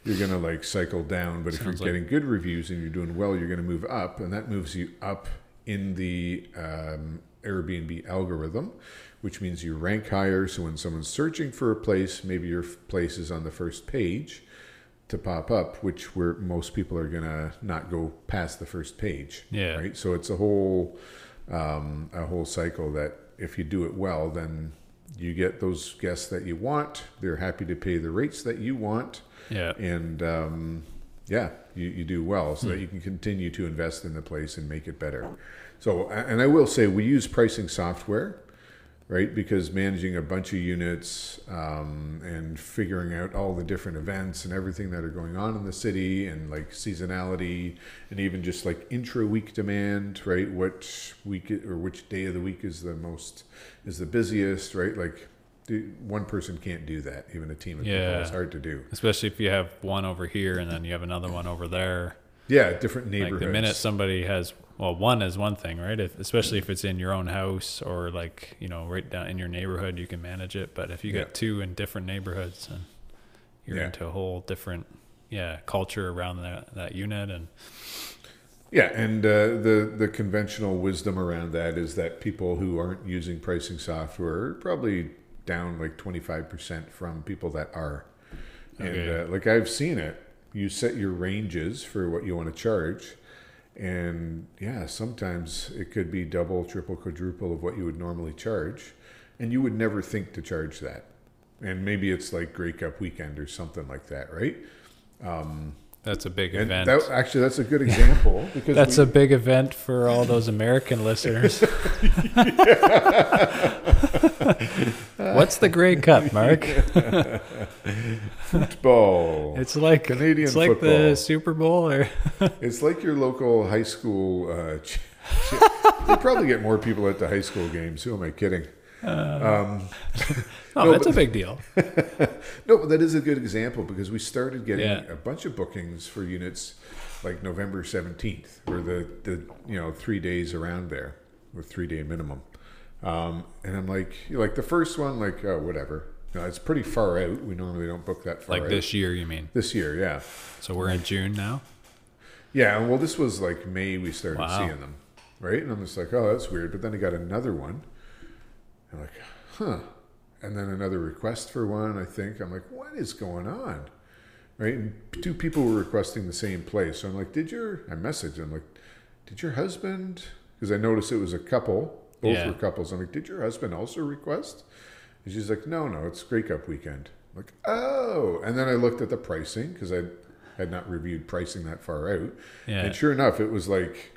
Speaker 1: you're going to like cycle down but if you're
Speaker 2: like-
Speaker 1: getting good reviews and you're doing well you're going to move up and that moves you up in the um, airbnb algorithm which means you rank higher so when someone's searching for a place maybe your place is on the first page to pop up which where most people are going to not go past the first page
Speaker 2: Yeah.
Speaker 1: right so it's a whole um, a whole cycle that if you do it well, then you get those guests that you want. They're happy to pay the rates that you want,
Speaker 2: Yeah.
Speaker 1: and um, yeah, you, you do well, so that you can continue to invest in the place and make it better. So, and I will say we use pricing software, right? Because managing a bunch of units um, and figuring out all the different events and everything that are going on in the city and like seasonality and even just like intra week demand, right? Which week or which day of the week is the most is the busiest, right? Like one person can't do that. Even a team of people, it's hard to do.
Speaker 2: Especially if you have one over here and then you have another one over there.
Speaker 1: Yeah, different neighborhoods.
Speaker 2: Like the minute somebody has, well, one is one thing, right? If, especially if it's in your own house or like, you know, right down in your neighborhood, you can manage it. But if you
Speaker 1: Yeah.
Speaker 2: got two in different neighborhoods and you're
Speaker 1: Yeah.
Speaker 2: into a whole different, yeah, culture around that, that unit. And
Speaker 1: Yeah, and uh, the the conventional wisdom around that is that people who aren't using pricing software are probably down like twenty five percent from people that are. And
Speaker 2: Okay.
Speaker 1: uh, like I've seen it, you set your ranges for what you want to charge, and yeah, sometimes it could be double, triple, quadruple of what you would normally charge, and you would never think to charge that. And maybe it's like Grey Cup weekend or something like that, right? Um,
Speaker 2: That's a big
Speaker 1: And
Speaker 2: event.
Speaker 1: that, actually, that's a good example because
Speaker 2: That's
Speaker 1: we,
Speaker 2: a big event for all those American listeners. What's the Grey Cup, Mark?
Speaker 1: football.
Speaker 2: It's like
Speaker 1: Canadian
Speaker 2: It's like
Speaker 1: football.
Speaker 2: the Super Bowl, or
Speaker 1: It's like your local high school. Uh, ch- ch- they probably get more people at the high school games. Who am I kidding? Um,
Speaker 2: oh,
Speaker 1: No,
Speaker 2: that's
Speaker 1: but-
Speaker 2: a big deal.
Speaker 1: no, but that is a good example because we started getting
Speaker 2: Yeah.
Speaker 1: a bunch of bookings for units like November seventeenth, or the the you know three days around there with three day minimum. Um, and I'm like, like the first one, like oh whatever. No, it's pretty far out. We normally don't book that far
Speaker 2: Like
Speaker 1: out.
Speaker 2: this year, you mean?
Speaker 1: This year, yeah.
Speaker 2: So we're in June now.
Speaker 1: Yeah, well, this was like May we started
Speaker 2: Wow.
Speaker 1: seeing them, right? And I'm just like, oh, that's weird. But then I got another one. I'm like, huh. And then another request for one, I think. I'm like, what is going on? Right? And two people were requesting the same place. So I'm like, did your, I messaged I'm like, did your husband, because I noticed it was a couple, both
Speaker 2: Yeah.
Speaker 1: were couples. I'm like, did your husband also request? And she's like, no, no, it's Grey Cup weekend. I'm like, oh. And then I looked at the pricing because I had not reviewed pricing that far out.
Speaker 2: Yeah.
Speaker 1: And sure enough, it was like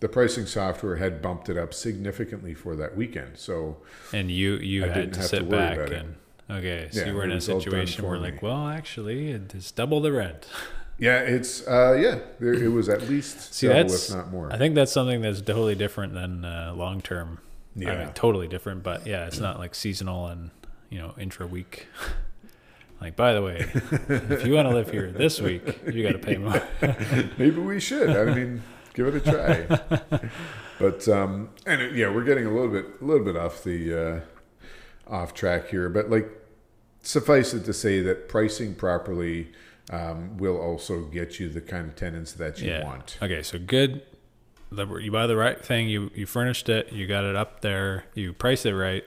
Speaker 1: the pricing software had bumped it up significantly for that weekend. So
Speaker 2: And you you
Speaker 1: I
Speaker 2: had to
Speaker 1: have to
Speaker 2: sit back
Speaker 1: about it.
Speaker 2: and okay, so
Speaker 1: Yeah,
Speaker 2: you were in a
Speaker 1: was all done
Speaker 2: situation where like, well, actually, it's double the rent.
Speaker 1: yeah, it's uh, yeah, there, it was at least
Speaker 2: See,
Speaker 1: double, if not more.
Speaker 2: I think that's something that's totally different than uh, long term. I
Speaker 1: Yeah.
Speaker 2: mean, totally different, but yeah, it's not like seasonal and you know intra week. like, by the way, if you want to live here this week, you got to pay more.
Speaker 1: Maybe we should. I mean, give it a try. but um, and it- yeah, we're getting a little bit a little bit off the uh, off track here. But like, suffice it to say that pricing properly um, will also get you the kind of tenants that you
Speaker 2: yeah.
Speaker 1: want.
Speaker 2: Okay, so good. You buy the right thing. You you furnished it. You got it up there. You price it right.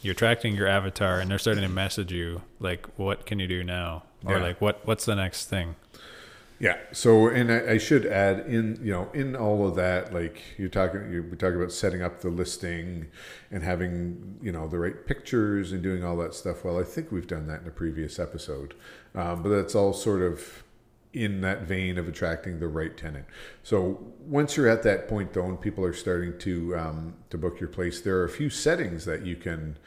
Speaker 2: You're attracting your avatar, and they're starting to message you like, "What can you do now?" Or
Speaker 1: Yeah.
Speaker 2: like, "What what's the next thing?"
Speaker 1: Yeah. So, and I, I should add in, you know, in all of that, like you're talking, you, we talk about setting up the listing and having, you know, the right pictures and doing all that stuff. Well, I think we've done that in a previous episode, um, but that's all sort of in that vein of attracting the right tenant. So once you're at that point, though, and people are starting to um, to book your place, there are a few settings that you can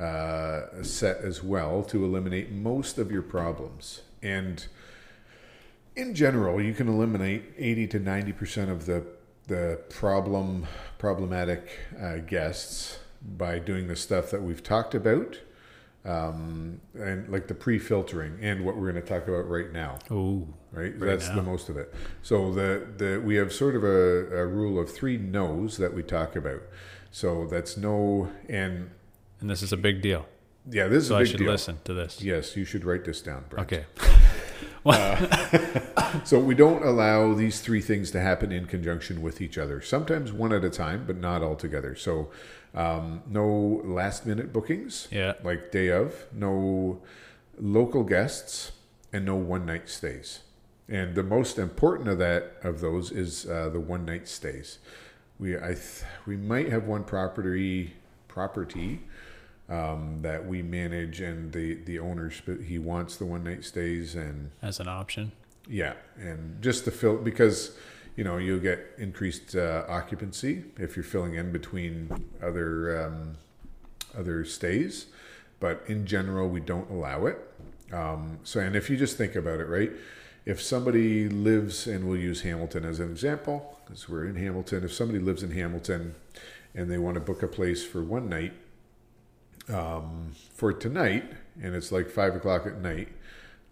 Speaker 1: uh, set as well to eliminate most of your problems and in general, you can eliminate 80 to 90% of the the problem problematic uh, guests by doing the stuff that we've talked about um, and like the pre-filtering and what we're going to talk about right now
Speaker 2: Oh,
Speaker 1: right,
Speaker 2: Right
Speaker 1: that's
Speaker 2: now.
Speaker 1: the most of it so the the we have sort of a, a rule of three no's that we talk about so that's no and
Speaker 2: and this is a big deal.
Speaker 1: yeah this is a big deal.
Speaker 2: So I should
Speaker 1: deal
Speaker 2: listen to this.
Speaker 1: yes you should write this down Brent.
Speaker 2: Okay.
Speaker 1: So we don't allow these three things to happen in conjunction with each other. Sometimes one at a time, but not all together. So um, no last minute bookings,
Speaker 2: Yeah.
Speaker 1: like day of, no local guests, and no one night stays. And the most important of that of those is uh, the one night stays. We I th- we might have one property property um, that we manage, and the the owner he wants the one night stays and
Speaker 2: As an option.
Speaker 1: yeah, and just to fill because you know you'll get increased uh, occupancy if you're filling in between other um, other stays, but in general we don't allow it. Um, so, and if you just think about it, right? If somebody lives, and we'll use Hamilton as an example, because we're in Hamilton. If somebody lives in Hamilton and they want to book a place for one night, um, for tonight, and it's like five o'clock at night,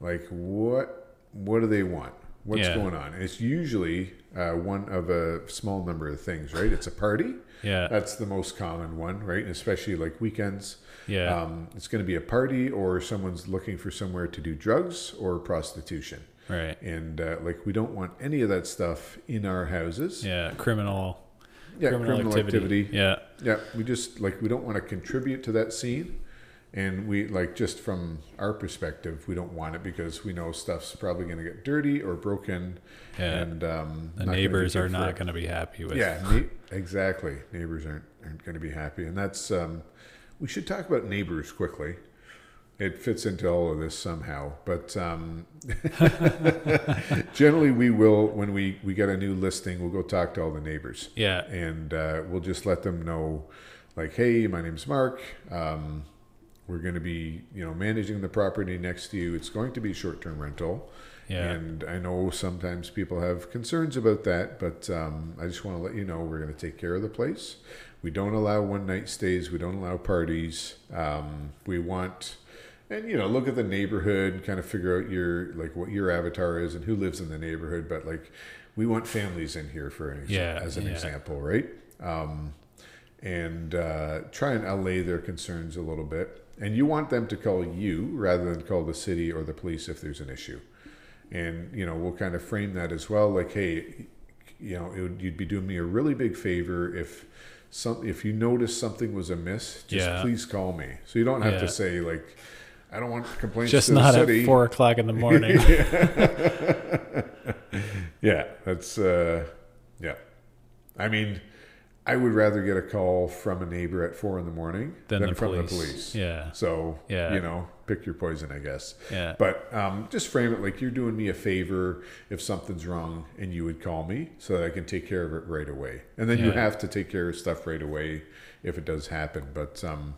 Speaker 1: like what what do they want? What's
Speaker 2: Yeah.
Speaker 1: going on? It's usually uh, one of a small number of things, right? It's a party.
Speaker 2: Yeah.
Speaker 1: That's the most common one, right? And especially like weekends.
Speaker 2: Yeah.
Speaker 1: Um, it's going to be a party, or someone's looking for somewhere to do drugs or prostitution.
Speaker 2: right.
Speaker 1: And uh, like we don't want any of that stuff in our houses.
Speaker 2: Yeah. Criminal.
Speaker 1: Yeah,
Speaker 2: criminal, activity. Yeah.
Speaker 1: Yeah, we just like we don't want to contribute to that scene, and we like just from our perspective, we don't want it because we know stuff's probably going to get dirty or broken,
Speaker 2: Yeah.
Speaker 1: and um,
Speaker 2: The
Speaker 1: not gonna be
Speaker 2: neighbors are not going to be happy with.
Speaker 1: Yeah, ne- exactly. Neighbors aren't aren't going to be happy, and that's um, we should talk about neighbors quickly. It fits into all of this somehow. But um, generally, we will when we we get a new listing, we'll go talk to all the neighbors
Speaker 2: Yeah.
Speaker 1: and uh, we'll just let them know, like, hey, my name's Mark. Um, we're going to be, you know, managing the property next to you. It's going to be short-term rental,
Speaker 2: Yeah.
Speaker 1: and I know sometimes people have concerns about that, but um, I just want to let you know we're going to take care of the place. We don't allow one-night stays. We don't allow parties. Um, we want. And you know, look at the neighborhood, kind of figure out your like what your avatar is and who lives in the neighborhood. But like, we want families in here for an
Speaker 2: Yeah,
Speaker 1: as an
Speaker 2: yeah.
Speaker 1: example, right? Um, and uh, try and allay their concerns a little bit. And you want them to call you rather than call the city or the police if there's an issue. And you know, we'll kind of frame that as well, like, hey, you know, it would, you'd be doing me a really big favor if some if you notice something was amiss, just
Speaker 2: Yeah.
Speaker 1: please call me. So you don't have to say like, I don't want complaints
Speaker 2: Just
Speaker 1: to the
Speaker 2: not
Speaker 1: city.
Speaker 2: at four o'clock in the morning.
Speaker 1: Yeah, that's uh, yeah. I mean, I would rather get a call from a neighbor at four in the morning
Speaker 2: Than
Speaker 1: than
Speaker 2: the
Speaker 1: from
Speaker 2: police.
Speaker 1: the police.
Speaker 2: Yeah.
Speaker 1: So
Speaker 2: Yeah.
Speaker 1: you know, pick your poison, I guess.
Speaker 2: Yeah.
Speaker 1: But um, just frame it like you're doing me a favor if something's wrong, and you would call me so that I can take care of it right away. And then you have to take care of stuff right away if it does happen. But um,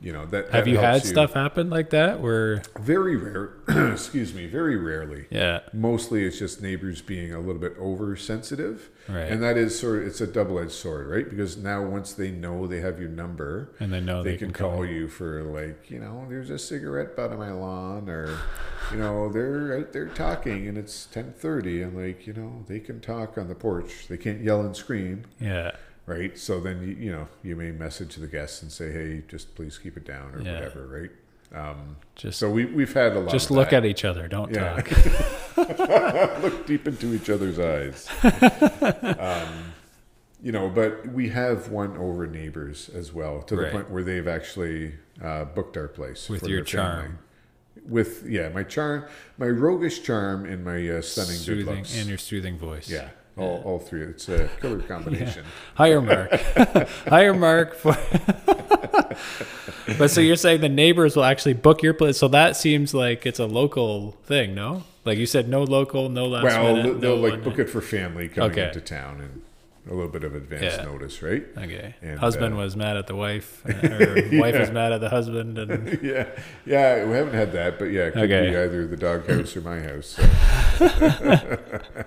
Speaker 1: you know that.
Speaker 2: Have you had
Speaker 1: helps
Speaker 2: stuff happen like that where?
Speaker 1: Very rare. excuse me. Very rarely.
Speaker 2: Yeah.
Speaker 1: Mostly, it's just neighbors being a little bit oversensitive,
Speaker 2: Right.
Speaker 1: and that is sort of it's a double-edged sword, right? Because now once they know they have your number,
Speaker 2: And they know
Speaker 1: they,
Speaker 2: they,
Speaker 1: can, call you for like, you know, there's a cigarette butt on my lawn, or you know, they're out there talking and it's ten thirty. I'm like, you know, they can talk on the porch. They can't yell and scream,
Speaker 2: Yeah.
Speaker 1: Right? So then you you know you may message the guests and say, hey, just please keep it down or
Speaker 2: Yeah.
Speaker 1: whatever, right? Um,
Speaker 2: Just
Speaker 1: so we we've had a lot.
Speaker 2: just look at each other. Don't
Speaker 1: Yeah.
Speaker 2: talk.
Speaker 1: look deep into each other's eyes. um, you know, but we have won over neighbors as well to the
Speaker 2: Right.
Speaker 1: point where they've actually uh, booked our place
Speaker 2: With
Speaker 1: for
Speaker 2: your
Speaker 1: their family.
Speaker 2: charm.
Speaker 1: With yeah, my charm, my roguish charm, and my uh, stunning good
Speaker 2: Soothing
Speaker 1: looks.
Speaker 2: and your soothing voice.
Speaker 1: yeah, all, all three. It's a killer combination.
Speaker 2: Hire Mark. Hire Mark for. but so you're saying the neighbors will actually book your place? So that seems like it's a local thing, no? Like you said, no local, no last
Speaker 1: well,
Speaker 2: minute.
Speaker 1: they'll
Speaker 2: no
Speaker 1: like book it for family coming
Speaker 2: Okay.
Speaker 1: into town and a little bit of advance
Speaker 2: Yeah.
Speaker 1: notice, right?
Speaker 2: Okay.
Speaker 1: And,
Speaker 2: husband
Speaker 1: uh,
Speaker 2: was mad at the wife, uh, or wife was mad at the husband, and
Speaker 1: yeah, yeah, we haven't had that, but yeah, it could
Speaker 2: Okay.
Speaker 1: be either the doghouse or my house. so.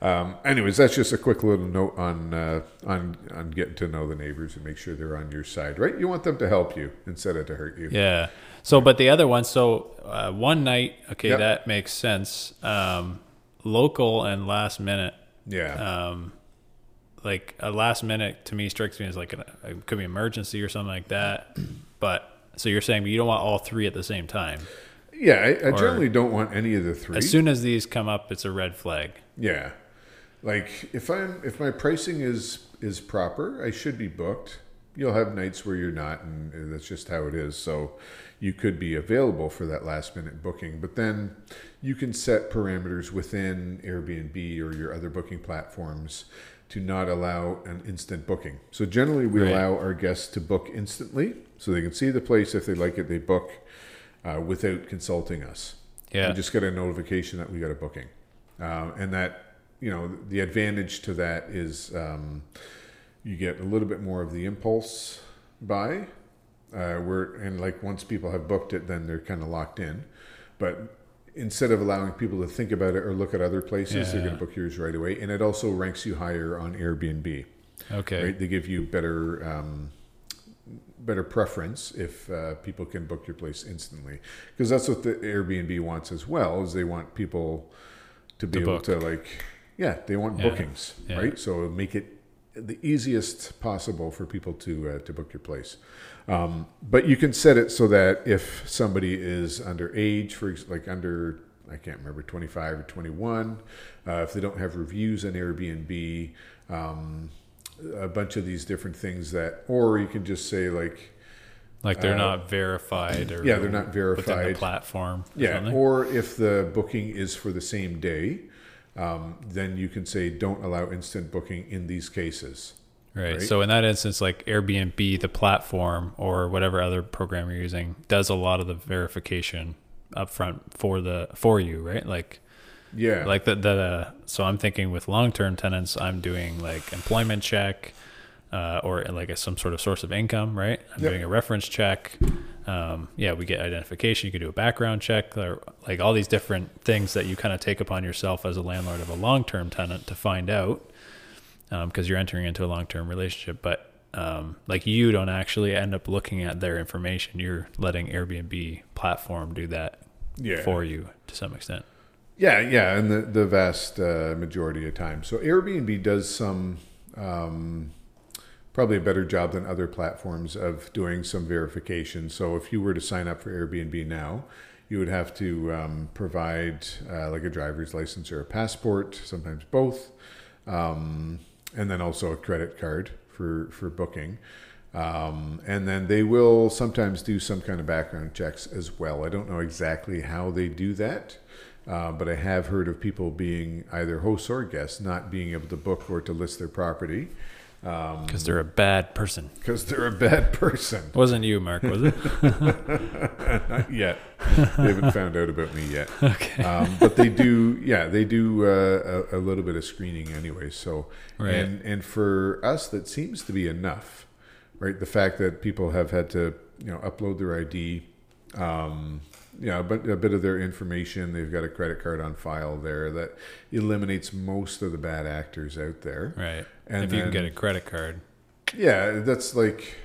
Speaker 1: Um, anyways, that's just a quick little note on uh, on on getting to know the neighbors and make sure they're on your side, right? You want them to help you instead of to hurt you.
Speaker 2: yeah. So, but the other one, so uh, one night, okay,
Speaker 1: Yep.
Speaker 2: that makes sense. Um, local and last minute.
Speaker 1: Yeah,
Speaker 2: um, like a last minute to me strikes me as like an, it could be emergency or something like that. But so you're saying you don't want all three at the same time.
Speaker 1: yeah. I, I generally don't want any of the three.
Speaker 2: As soon as these come up, it's a red flag.
Speaker 1: Yeah. Like if I'm if my pricing is is proper, I should be booked. You'll have nights where you're not and that's just how it is. So you could be available for that last minute booking, but then you can set parameters within Airbnb or your other booking platforms to not allow an instant booking. So generally we
Speaker 2: Right.
Speaker 1: allow our guests to book instantly so they can see the place if they like it they book uh, without consulting us.
Speaker 2: Yeah.
Speaker 1: We just get a notification that we got a booking. Um, and that, you know, the advantage to that is um, you get a little bit more of the impulse buy. Uh, where and like once people have booked it, then they're kind of locked in. But instead of allowing people to think about it or look at other places, they're going to book yours right away. And it also ranks you higher on Airbnb.
Speaker 2: Okay.
Speaker 1: Right? They give you better um, better preference if uh, people can book your place instantly because that's what the Airbnb wants as well is they want people to be
Speaker 2: To
Speaker 1: able
Speaker 2: book.
Speaker 1: to like yeah they want
Speaker 2: Yeah.
Speaker 1: bookings
Speaker 2: Yeah.
Speaker 1: right so make it the easiest possible for people to uh, to book your place um, but you can set it so that if somebody is underage for like under I can't remember 25 or 21 uh, if they don't have reviews on Airbnb um, a bunch of these different things that or you can just say like
Speaker 2: like they're not verified or
Speaker 1: uh, yeah, they're not
Speaker 2: within
Speaker 1: verified.
Speaker 2: the platform. or
Speaker 1: yeah
Speaker 2: something.
Speaker 1: or if the booking is for the same day um, then you can say don't allow instant booking in these cases
Speaker 2: Right.
Speaker 1: Right.
Speaker 2: So in that instance, like Airbnb, the platform or whatever other program you're using, does a lot of the verification upfront for the for you, right? Like
Speaker 1: Yeah.
Speaker 2: like the the Uh, so I'm thinking with long term tenants, I'm doing like employment check, uh, or like a, some sort of source of income, right? I'm
Speaker 1: Yep.
Speaker 2: doing a reference check. Um, yeah, we get identification. You can do a background check, or like all these different things that you kind of take upon yourself as a landlord of a long term tenant to find out, because you're entering into a long term relationship. But um, like you don't actually end up looking at their information. You're letting Airbnb platform do that
Speaker 1: yeah.
Speaker 2: for you to some extent.
Speaker 1: Yeah, yeah, and the the vast uh, majority of time. So Airbnb does some um, probably a better job than other platforms of doing some verification. So if you were to sign up for Airbnb now, you would have to um, provide uh, like a driver's license or a passport, sometimes both, um, and then also a credit card for for booking. Um, and then they will sometimes do some kind of background checks as well. I don't know exactly how they do that. Uh, but I have heard of people being either hosts or guests not being able to book or to list their property
Speaker 2: Because they're a bad person.
Speaker 1: because they're a bad person.
Speaker 2: Wasn't you, Mark? Was it?
Speaker 1: Not yet. they haven't found out about me yet.
Speaker 2: okay.
Speaker 1: Um, but they do, yeah, they do uh, a, a little bit of screening anyway. So,
Speaker 2: Right.
Speaker 1: and and for us, that seems to be enough, right? The fact that people have had to, you know, upload their ID, um, yeah, but a bit of their information. They've got a credit card on file there that eliminates most of the bad actors out there.
Speaker 2: Right.
Speaker 1: And
Speaker 2: if you can get a credit card.
Speaker 1: Yeah, that's like,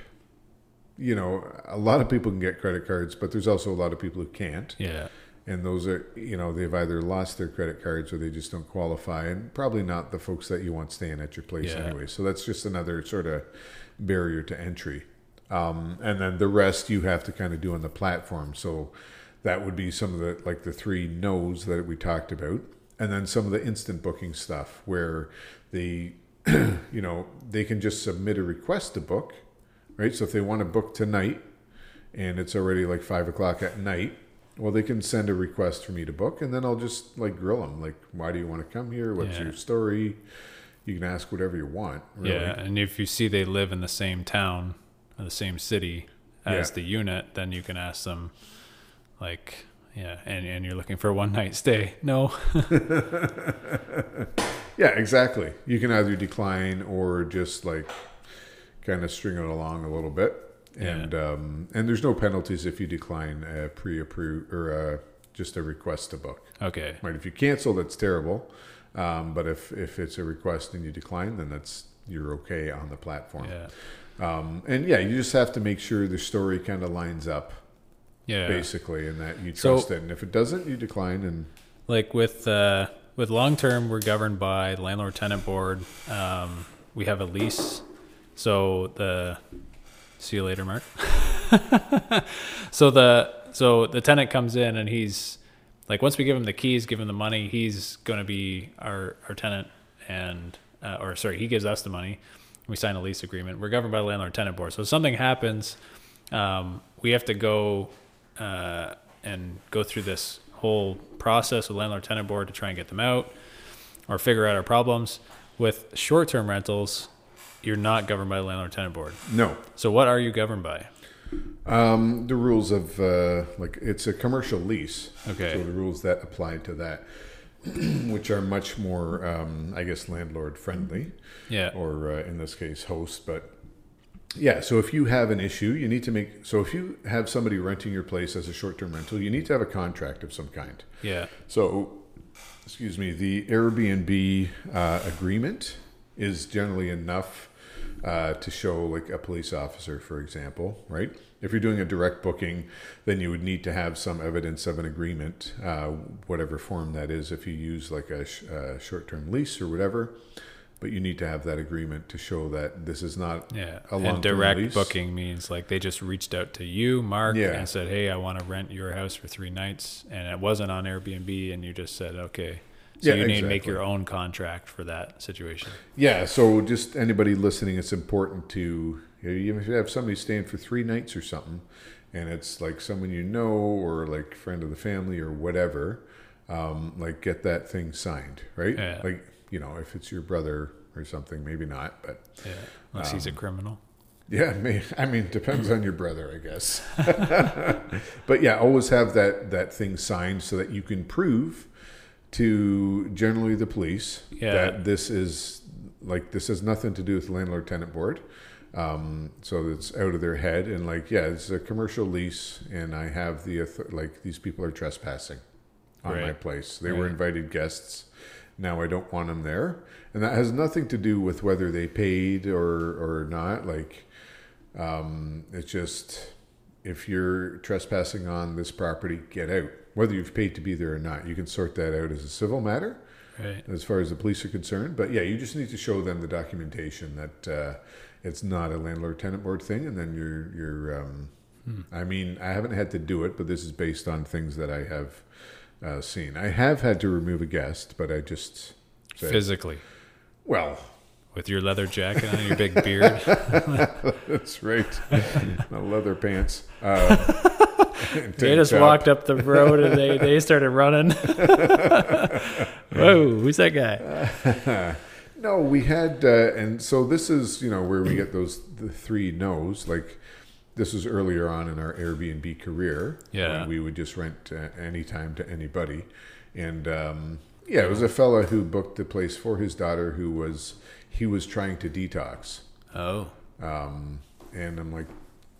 Speaker 1: you know, a lot of people can get credit cards, but there's also a lot of people who can't.
Speaker 2: Yeah.
Speaker 1: And those are, you know, they've either lost their credit cards or they just don't qualify, and probably not the folks that you want staying at your place
Speaker 2: Yeah.
Speaker 1: anyway. So that's just another sort of barrier to entry. Um, and then the rest you have to kind of do on the platform. So that would be some of the like the three no's that we talked about, and then some of the instant booking stuff where they, you know, they can just submit a request to book, right? So if they want to book tonight, and it's already like five o'clock at night, well, they can send a request for me to book, and then I'll just like grill them. Like, why do you want to come here? What's
Speaker 2: Yeah.
Speaker 1: your story? You can ask whatever you want. Really.
Speaker 2: Yeah. And if you see they live in the same town or the same city as
Speaker 1: Yeah.
Speaker 2: the unit, then you can ask them, like, yeah, and, and you're looking for a one night stay. No.
Speaker 1: Yeah, exactly. You can either decline or just like kind of string it along a little bit, and um, and there's no penalties if you decline a pre-approved or uh just a request to book.
Speaker 2: Okay.
Speaker 1: Right? If you cancel, that's terrible. Um, but if if it's a request and you decline, then that's you're okay on the platform.
Speaker 2: Yeah.
Speaker 1: Um, and yeah, you just have to make sure the story kind of lines up,
Speaker 2: Yeah.
Speaker 1: basically, and that you
Speaker 2: So-
Speaker 1: trust it. And if it doesn't, you decline. And
Speaker 2: like with uh, with long term, we're governed by the landlord tenant board. Um, we have a lease, so the see you later, Mark. so the so the tenant comes in and he's like once we give him the keys, give him the money, he's going to be our our tenant, and uh, or sorry, he gives us the money. We sign a lease agreement. We're governed by the landlord tenant board. So if something happens, um, we have to go uh, and go through this whole process with landlord tenant board to try and get them out or figure out our problems. With short term rentals, you're not governed by the landlord tenant board.
Speaker 1: no,
Speaker 2: So what are you governed by?
Speaker 1: um, the rules of uh, like it's a commercial lease.
Speaker 2: Okay.
Speaker 1: So the rules that apply to that, which are much more, um, I guess, landlord friendly,
Speaker 2: Yeah.
Speaker 1: or uh, in this case, host. But yeah, so if you have an issue, you need to make. So if you have somebody renting your place as a short-term rental, you need to have a contract of some kind.
Speaker 2: Yeah.
Speaker 1: So, excuse me, the Airbnb uh, agreement is generally enough uh, to show, like a police officer, for example, right? If you're doing a direct booking, then you would need to have some evidence of an agreement, uh, whatever form that is, if you use like a sh- uh, short term lease or whatever. But you need to have that agreement to show that this is not
Speaker 2: Yeah.
Speaker 1: a long
Speaker 2: and direct booking means like they just reached out to you, Mark,
Speaker 1: Yeah.
Speaker 2: and said, Hey, I want to rent your house for three nights. And it wasn't on Airbnb. And you just said, Okay. So
Speaker 1: Yeah,
Speaker 2: you need to make your own contract for that situation.
Speaker 1: Yeah, so just anybody listening, it's important to you know, if you have somebody staying for three nights or something, and it's like someone you know or like friend of the family or whatever, um, like get that thing signed, right?
Speaker 2: Yeah.
Speaker 1: Like you know, if it's your brother or something. Maybe not, but
Speaker 2: Yeah. Unless he's a
Speaker 1: Um,
Speaker 2: criminal.
Speaker 1: yeah, may, I mean, depends on your brother, I guess. but yeah, always have that that thing signed so that you can prove to generally the police
Speaker 2: Yeah.
Speaker 1: that this is like this has nothing to do with the landlord tenant board. Um, so it's out of their head and like yeah, it's a commercial lease, and I have the like these people are trespassing on my place. They were invited guests. Now I don't want them there, and that has nothing to do with whether they paid or or not. Like, um, it's just if you're trespassing on this property, get out. Whether you've paid to be there or not, you can sort that out as a civil matter
Speaker 2: Right.
Speaker 1: as far as the police are concerned. But yeah, you just need to show them the documentation that uh, it's not a landlord tenant board thing, and then you're you're. Um, I mean, I haven't had to do it, but this is based on things that I have uh, seen. I have had to remove a guest, but I just said,
Speaker 2: Physically.
Speaker 1: well,
Speaker 2: With your leather jacket on and your big beard.
Speaker 1: that's right, the leather pants. Uh,
Speaker 2: They just
Speaker 1: top.
Speaker 2: walked up the road and they, they started running. Whoa, who's that guy?
Speaker 1: No, we had, uh, and so this is you know where we get those the three no's. Like this was earlier on in our Airbnb career.
Speaker 2: Yeah.
Speaker 1: we would just rent uh, anytime to anybody, and um, yeah, it was a fella who booked the place for his daughter who was he was trying to detox,
Speaker 2: Oh,
Speaker 1: um, and I'm like,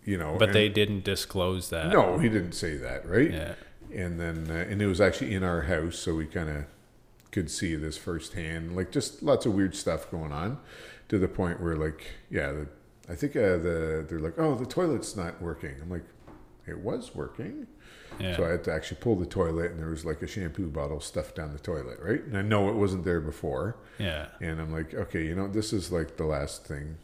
Speaker 1: you know,
Speaker 2: but they didn't disclose that.
Speaker 1: no, he didn't say that, right?
Speaker 2: Yeah.
Speaker 1: and then uh, and it was actually in our house so we kind of could see this firsthand like just lots of weird stuff going on to the point where like yeah the, i think uh, the they're like oh the toilet's not working i'm like it was working
Speaker 2: Yeah.
Speaker 1: so i had to actually pull the toilet and there was like a shampoo bottle stuffed down the toilet right and i know it wasn't there before
Speaker 2: yeah.
Speaker 1: and i'm like okay you know this is like the last thing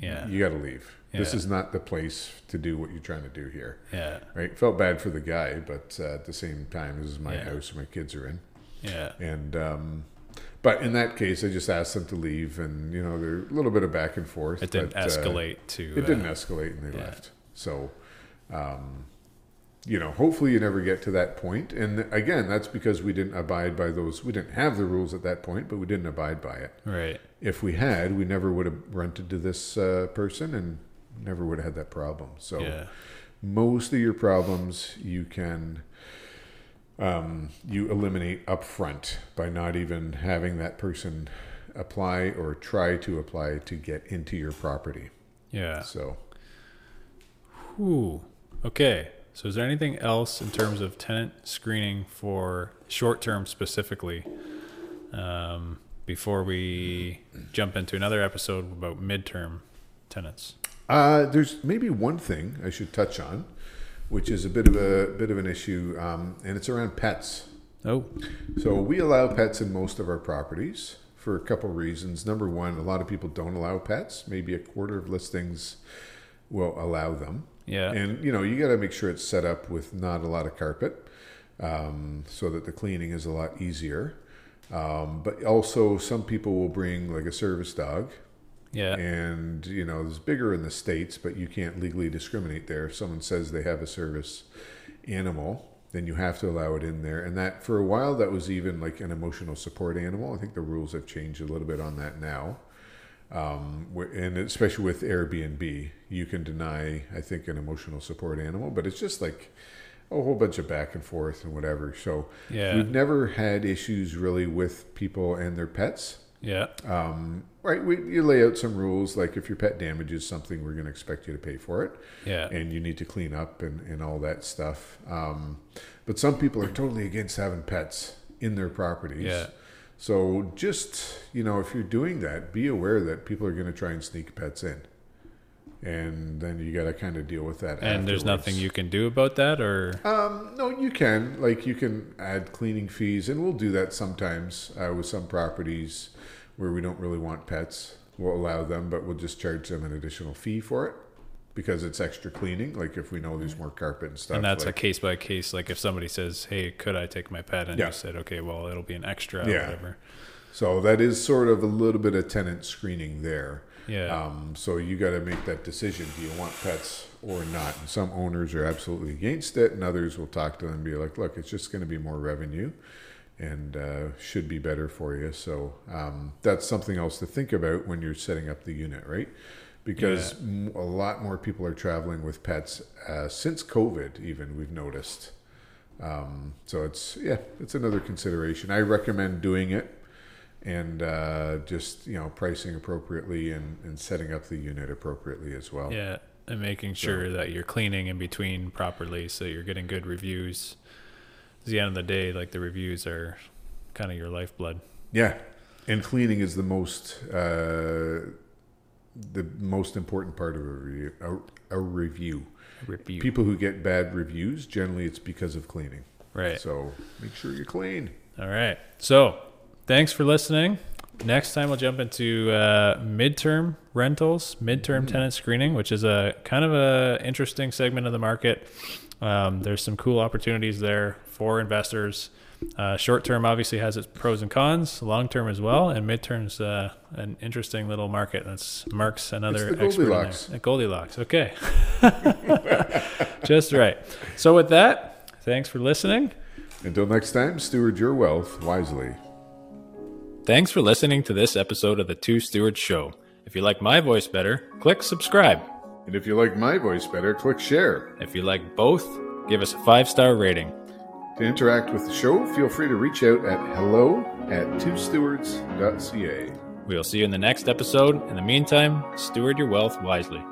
Speaker 2: Yeah.
Speaker 1: you got to leave this is not the place to do what you're trying to do here
Speaker 2: Yeah.
Speaker 1: right? Felt bad for the guy, but uh, at the same time, this is my
Speaker 2: Yeah.
Speaker 1: house, my kids are in,
Speaker 2: Yeah.
Speaker 1: and um, but in that case, I just asked them to leave, and you know, there's a little bit of back and forth.
Speaker 2: It didn't
Speaker 1: but, uh,
Speaker 2: escalate to.
Speaker 1: it
Speaker 2: uh,
Speaker 1: didn't escalate, and they
Speaker 2: yeah.
Speaker 1: left. So, um, you know, hopefully, you never get to that point. And again, that's because we didn't abide by those. We didn't have the rules at that point, but we didn't abide by it.
Speaker 2: Right.
Speaker 1: If we had, we never would have rented to this uh, person, and never would have had that problem. So
Speaker 2: Yeah.
Speaker 1: most of your problems you can um, you eliminate upfront by not even having that person apply or try to apply to get into your property.
Speaker 2: Yeah.
Speaker 1: So
Speaker 2: Ooh. Okay. So is there anything else in terms of tenant screening for short term specifically? Um, before we jump into another episode about midterm tenants.
Speaker 1: uh, there's maybe one thing I should touch on, which is a bit of a bit of an issue, um, and it's around pets.
Speaker 2: Oh,
Speaker 1: So we allow pets in most of our properties for a couple reasons. Number one, a lot of people don't allow pets. Maybe a quarter of listings will allow them.
Speaker 2: yeah.
Speaker 1: And you know, you got to make sure it's set up with not a lot of carpet, um, so that the cleaning is a lot easier. Um, but also, some people will bring like a service dog,
Speaker 2: yeah.
Speaker 1: and you know, it's bigger in the states, but you can't legally discriminate there. If someone says they have a service animal, then you have to allow it in there. And that for a while, that was even like an emotional support animal. I think the rules have changed a little bit on that now. Um, and especially with Airbnb, you can deny, I think, an emotional support animal, but it's just like a whole bunch of back and forth and whatever. So
Speaker 2: Yeah.
Speaker 1: we've never had issues really with people and their pets.
Speaker 2: Yeah.
Speaker 1: Um, right, we, you lay out some rules like if your pet damages something, we're going to expect you to pay for it,
Speaker 2: Yeah.
Speaker 1: and you need to clean up and, and all that stuff. Um, but some people are totally against having pets in their properties.
Speaker 2: Yeah.
Speaker 1: So just you know, if you're doing that, be aware that people are going to try and sneak pets in, and then you got to kind of deal with that.
Speaker 2: And there's nothing you can do about that, or
Speaker 1: Um, no, you can. Like you can add cleaning fees, and we'll do that sometimes uh, with some properties where we don't really want pets. We'll allow them, but we'll just charge them an additional fee for it because it's extra cleaning. Like if we know there's more carpet and stuff.
Speaker 2: and that's
Speaker 1: like,
Speaker 2: a case by case. Like if somebody says, "Hey, could I take my pet?" and
Speaker 1: Yeah.
Speaker 2: you said, "Okay, well, it'll be an extra,
Speaker 1: Yeah.
Speaker 2: or whatever."
Speaker 1: so that is sort of a little bit of tenant screening there.
Speaker 2: Yeah.
Speaker 1: Um, so you got to make that decision: do you want pets or not? And some owners are absolutely against it, and others will talk to them and be like, "Look, it's just going to be more revenue." And uh, should be better for you. So um, that's something else to think about when you're setting up the unit, right? Because a lot more people are traveling with pets uh, since COVID. Even we've noticed. Um, so it's yeah, it's another consideration. I recommend doing it and uh, just you know pricing appropriately and, and setting up the unit appropriately as well.
Speaker 2: Yeah, and making sure that you're cleaning in between properly, so you're getting good reviews. At the end of the day, like the reviews are kind of your lifeblood.
Speaker 1: Yeah, and cleaning is the most uh, the most important part of a review. A, a review.
Speaker 2: Review.
Speaker 1: People who get bad reviews generally it's because of cleaning.
Speaker 2: Right.
Speaker 1: So make sure you're clean.
Speaker 2: All right. So thanks for listening. Next time we'll jump into uh, midterm rentals, midterm tenant screening, which is a kind of a interesting segment of the market. Um, there's some cool opportunities there for investors. Uh, short term obviously has its pros and cons, long term as well, and midterm's uh, an interesting little market. That's Mark's another
Speaker 1: It's the
Speaker 2: expert in
Speaker 1: Goldilocks.
Speaker 2: there. Uh, Goldilocks. Okay, just right. So with that, thanks for listening.
Speaker 1: Until next time, steward your wealth wisely.
Speaker 2: Thanks for listening to this episode of the Two Stewards Show. If you like my voice better, click subscribe.
Speaker 1: And if you like my voice better, click share.
Speaker 2: If you like both, give us a five star rating.
Speaker 1: To interact with the show, feel free to reach out at hello at twostewards.ca.
Speaker 2: We'll see you in the next episode. In the meantime, steward your wealth wisely.